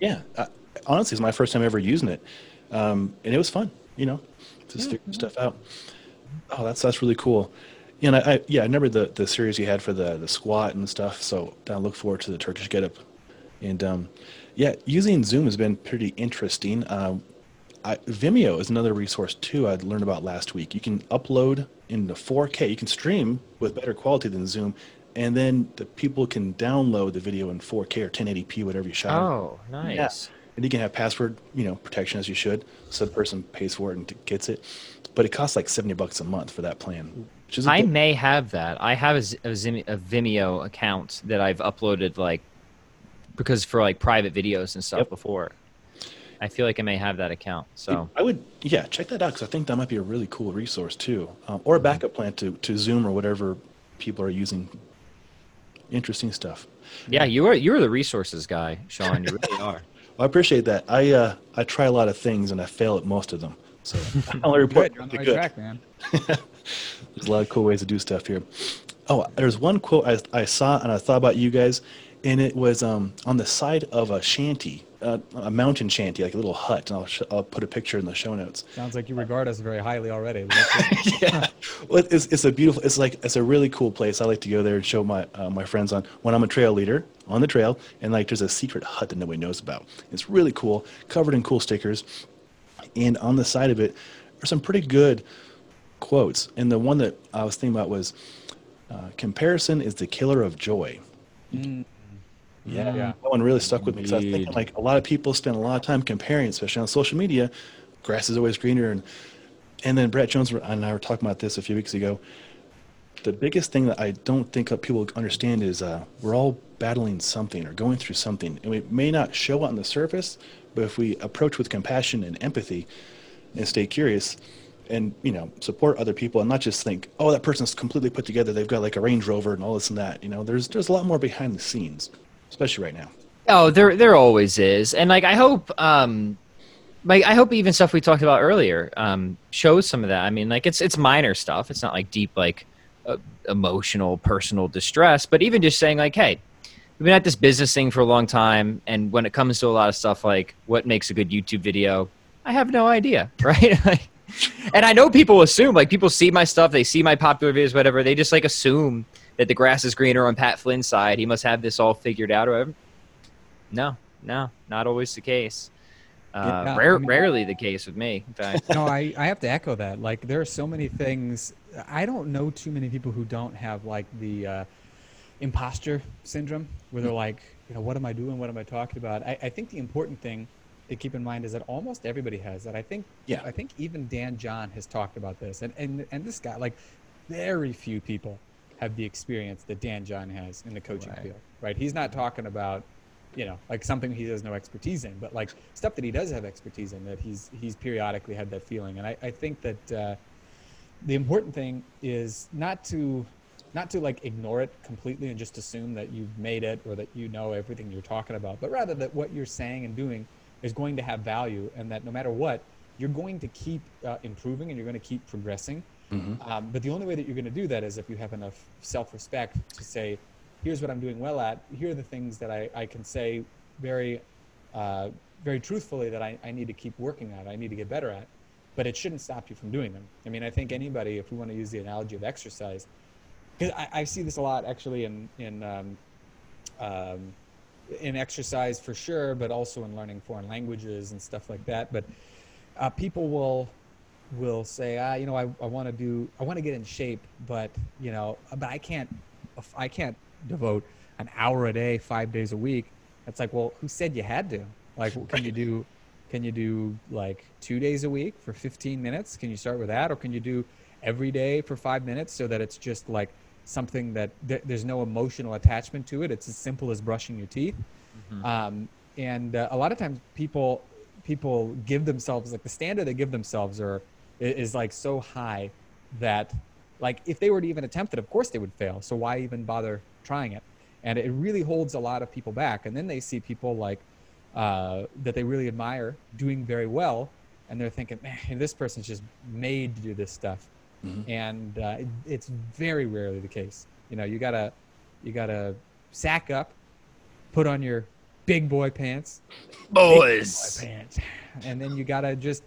Speaker 1: Yeah, uh, honestly, it's my first time ever using it, um, and it was fun. You know, just figuring stuff out. Oh, that's that's really cool. You know, I, yeah, I remember the the series you had for the the squat and stuff. So I look forward to the Turkish get up, and um, yeah, using Zoom has been pretty interesting. Um, I, Vimeo is another resource too. I'd learned about last week. You can upload in the 4K. You can stream with better quality than Zoom, and then the people can download the video in 4K or 1080p, whatever you shot. it.
Speaker 2: Oh, nice.
Speaker 1: And you can have password, you know, protection as you should. So the person pays for it and gets it. But it costs like 70 bucks a month for that plan. Which is a
Speaker 2: I
Speaker 1: bit-
Speaker 2: may have that. I have a, Z- a, Zim- a Vimeo account that I've uploaded like because for like private videos and stuff
Speaker 1: Yep.
Speaker 2: before. I feel like I may have that account. So
Speaker 1: I would, yeah, check that out because I think that might be a really cool resource too, um, or a backup plan to, to Zoom or whatever people are using. Interesting stuff.
Speaker 2: yeah, you are you're the resources guy, Sean. You really are.
Speaker 1: Well, I appreciate that. I uh, I try a lot of things and I fail at most of them. So I'll report.
Speaker 3: Good, you're on the right
Speaker 1: good.
Speaker 3: track, man.
Speaker 1: There's a lot of cool ways to do stuff here. Oh, there's one quote I, I saw and I thought about you guys, and it was um, on the side of a shanty, uh, a mountain shanty, like a little hut. And I'll, sh- I'll put a picture in the show notes.
Speaker 3: Sounds like you regard us very highly already.
Speaker 1: Yeah, well, it's, it's a beautiful. It's like it's a really cool place. I like to go there and show my uh, my friends on when I'm a trail leader on the trail, and like there's a secret hut that nobody knows about. It's really cool, covered in cool stickers, and on the side of it are some pretty good quotes. And the one that I was thinking about was, uh, "Comparison is the killer of joy."
Speaker 3: Mm.
Speaker 1: Yeah,
Speaker 3: Yeah.
Speaker 1: that one really stuck with me because I
Speaker 2: Indeed.
Speaker 1: like a lot of people spend a lot of time comparing, especially on social media. Grass is always greener, and and then Brett Jones and I were talking about this a few weeks ago. The biggest thing that I don't think people understand is uh, we're all battling something or going through something, and it may not show on the surface, but if we approach with compassion and empathy, and stay curious, and you know support other people, and not just think, oh, that person's completely put together, they've got like a Range Rover and all this and that. You know, there's there's a lot more behind the scenes, especially right now.
Speaker 2: Oh, there there always is, and like I hope um, like I hope even stuff we talked about earlier um, shows some of that. I mean, like it's it's minor stuff. It's not like deep like uh, emotional personal distress, but even just saying like, hey, we've been at this business thing for a long time, and when it comes to a lot of stuff like what makes a good YouTube video, I have no idea, right? like, and I know people assume like people see my stuff, they see my popular videos, whatever. They just like assume that the grass is greener on Pat Flynn's side. He must have this all figured out or whatever. No, no, not always the case. Uh,
Speaker 3: Yeah,
Speaker 2: rare,
Speaker 3: I mean-
Speaker 2: rarely the case with me. In fact,
Speaker 3: no, I, I have to echo that. Like, there are so many things. I don't know too many people who don't have like the uh, imposter syndrome, where they're like, you know, what am I doing? What am I talking about? I, I think the important thing to keep in mind is that almost everybody has that. I think,
Speaker 1: Yeah.
Speaker 3: I think even Dan John has talked about this, and and and this guy, like, very few people have the experience that Dan John has in the coaching
Speaker 2: Right.
Speaker 3: field. Right? He's not talking about you know, like something he has no expertise in, but like stuff that he does have expertise in that he's he's periodically had that feeling. And I, I think that uh, the important thing is not to not to like ignore it completely and just assume that you've made it or that you know everything you're talking about, but rather that what you're saying and doing is going to have value and that no matter what, you're going to keep uh, improving and you're going to keep progressing. Um, but the only way that you're going to do that is if you have enough self-respect to say, here's what I'm doing well at. Here are the things that I, I can say very, uh, very truthfully that I, I need to keep working at. I need to get better at. But it shouldn't stop you from doing them. I mean, I think anybody, if we want to use the analogy of exercise, because I, I see this a lot actually in in um, um, in exercise for sure, but also in learning foreign languages and stuff like that. But uh, people will will say, ah, you know, I, I want to do, I want to get in shape, but you know, but I can't, I can't devote an hour a day, five days a week. It's like, well, who said you had to? Like, can you do, can you do like two days a week for 15 minutes? Can you start with that, or can you do every day for five minutes so that it's just like something that th- there's no emotional attachment to it? It's as simple as brushing your teeth. Um, and uh, a lot of times people people give themselves like the standard they give themselves are is like so high that like if they were to even attempt it of course they would fail. So why even bother trying it? And it really holds a lot of people back. And then they see people like uh, that they really admire doing very well. And they're thinking man this person's just made to do this stuff. And uh, it, it's very rarely the case. You know you gotta you gotta sack up put on your big boy pants.
Speaker 2: Boys.
Speaker 3: pants. And then you gotta just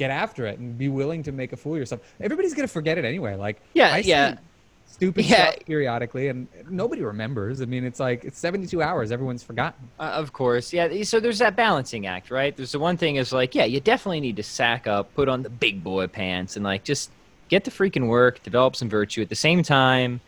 Speaker 3: get after it and be willing to make a fool of yourself. Everybody's gonna forget it anyway. Like
Speaker 2: Yeah,
Speaker 3: I see
Speaker 2: yeah.
Speaker 3: stupid
Speaker 2: Yeah.
Speaker 3: stuff periodically, and nobody remembers. I mean, it's like it's 72 hours. Everyone's forgotten.
Speaker 2: Uh, of course, yeah. So there's that balancing act, right? There's the one thing is like, yeah, you definitely need to sack up, put on the big boy pants, and like just get the freaking work, develop some virtue. At the same time,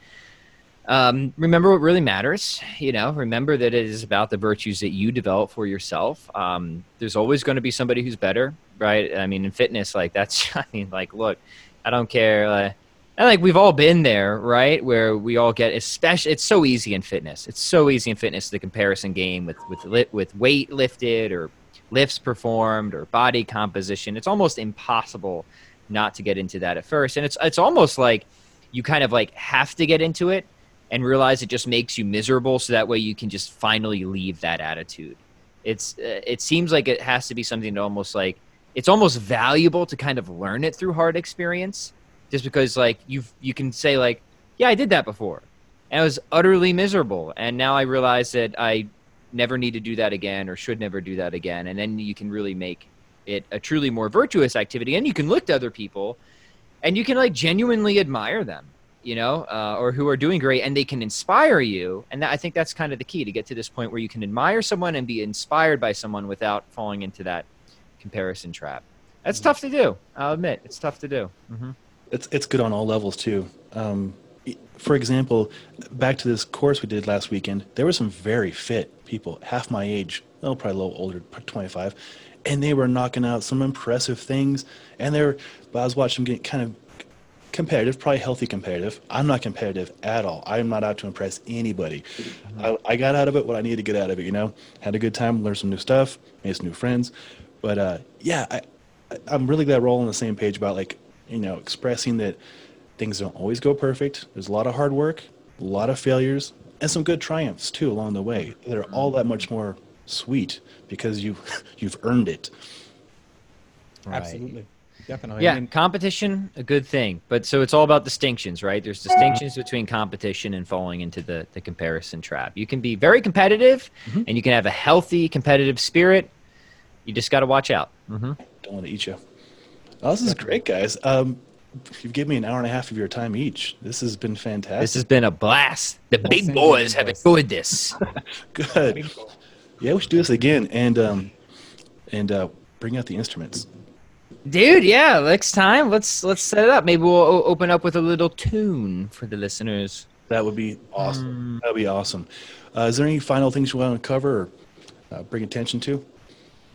Speaker 2: um, remember what really matters. You know, remember that it is about the virtues that you develop for yourself. Um, there's always going to be somebody who's better, right? I mean, in fitness, like that's. I mean, like, look, I don't care. Uh, and like we've all been there, right? Where we all get, especially, it's so easy in fitness. It's so easy in fitness the comparison game with with li- with weight lifted or lifts performed or body composition. It's almost impossible not to get into that at first, and it's it's almost like you kind of like have to get into it and realize it just makes you miserable, so that way you can just finally leave that attitude. It's uh, it seems like it has to be something to almost like it's almost valuable to kind of learn it through hard experience just because like you you can say like yeah i did that before and i was utterly miserable and now i realize that i never need to do that again or should never do that again and then you can really make it a truly more virtuous activity and you can look to other people and you can like genuinely admire them you know uh, or who are doing great and they can inspire you. And that, i think that's kind of the key to get to this point where you can admire someone and be inspired by someone without falling into that comparison trap. That's tough to do i'll admit. It's tough to do. Hmm
Speaker 1: It's it's good on all levels too. Um, for example, back to this course we did last weekend, there were some very fit people, half my age, well, probably a little older, 25, and they were knocking out some impressive things. And they were, but I was watching them get kind of competitive, probably healthy competitive. I'm not competitive at all. I'm not out to impress anybody. I, I got out of it what I needed to get out of it. You know, had a good time, learned some new stuff, made some new friends. But uh, yeah, I, I- I'm really glad we're all on the same page about like you know expressing that things don't always go perfect. There's a lot of hard work, a lot of failures, and some good triumphs too along the way. They're all that much more sweet because you you've earned it.
Speaker 2: Right.
Speaker 3: Absolutely. Definitely.
Speaker 2: Yeah,
Speaker 3: I mean,
Speaker 2: competition, a good thing. But so it's all about distinctions, right? There's distinctions between competition and falling into the, the comparison trap. You can be very competitive and you can have a healthy competitive spirit. You just got to watch out. hmm
Speaker 1: Don't want to eat you. Oh, this is great, guys. Um, you've given me an hour and a half of your time each. This has been fantastic.
Speaker 2: This has been a blast. The big boys have
Speaker 3: boys.
Speaker 2: enjoyed this.
Speaker 1: good. Yeah, we should do this again and um, and uh, bring out the instruments.
Speaker 2: Dude, yeah, next time let's let's set it up. Maybe we'll o- open up with a little tune for the listeners.
Speaker 1: That would be awesome. That would be awesome. Uh, is there any final things you want to cover or uh, bring attention to?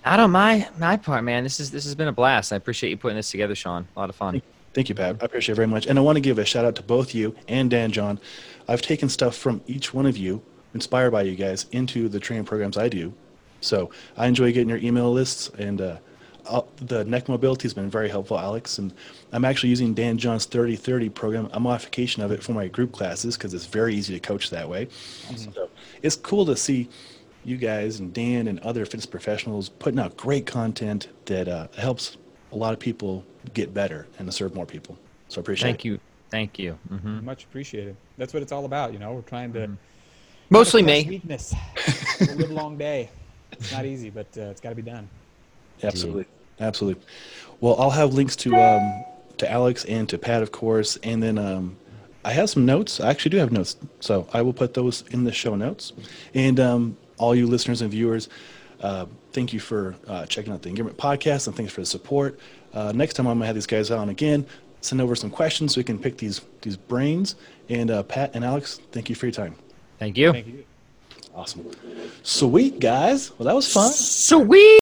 Speaker 2: Out on my my part, man. This is this has been a blast. I appreciate you putting this together, Sean. A lot of fun.
Speaker 1: Thank you, Pat. I appreciate it very much. And I want to give a shout out to both you and Dan John. I've taken stuff from each one of you, inspired by you guys, into the training programs I do. So I enjoy getting your email lists, and uh, I'll- the neck mobility has been very helpful, Alex. And I'm actually using Dan John's 3030 program, a modification of it for my group classes because it's very easy to coach that way. So it's cool to see you guys and Dan and other fitness professionals putting out great content that uh, helps a lot of people get better and to serve more people. So I appreciate it.
Speaker 2: Thank you, thank you. hmm
Speaker 3: much appreciated. That's what it's all about. You know, we're trying to.
Speaker 2: Mostly
Speaker 3: Less
Speaker 2: me.
Speaker 3: Weakness. It's a live long day. It's not easy, but uh, it's got to be done.
Speaker 1: Absolutely, absolutely. Well, I'll have links to um, to Alex and to Pat, of course, and then um, I have some notes. I actually do have notes, so I will put those in the show notes. And um, all you listeners and viewers, uh, thank you for uh, checking out the Engagement Podcast, and thanks for the support. Uh, next time I'm gonna have these guys on again. Send over some questions so we can pick these these brains. And uh, Pat and Alex, thank you for your time.
Speaker 2: Thank you.
Speaker 3: Thank you.
Speaker 1: Awesome, sweet guys. Well, that was fun.
Speaker 2: Sweet.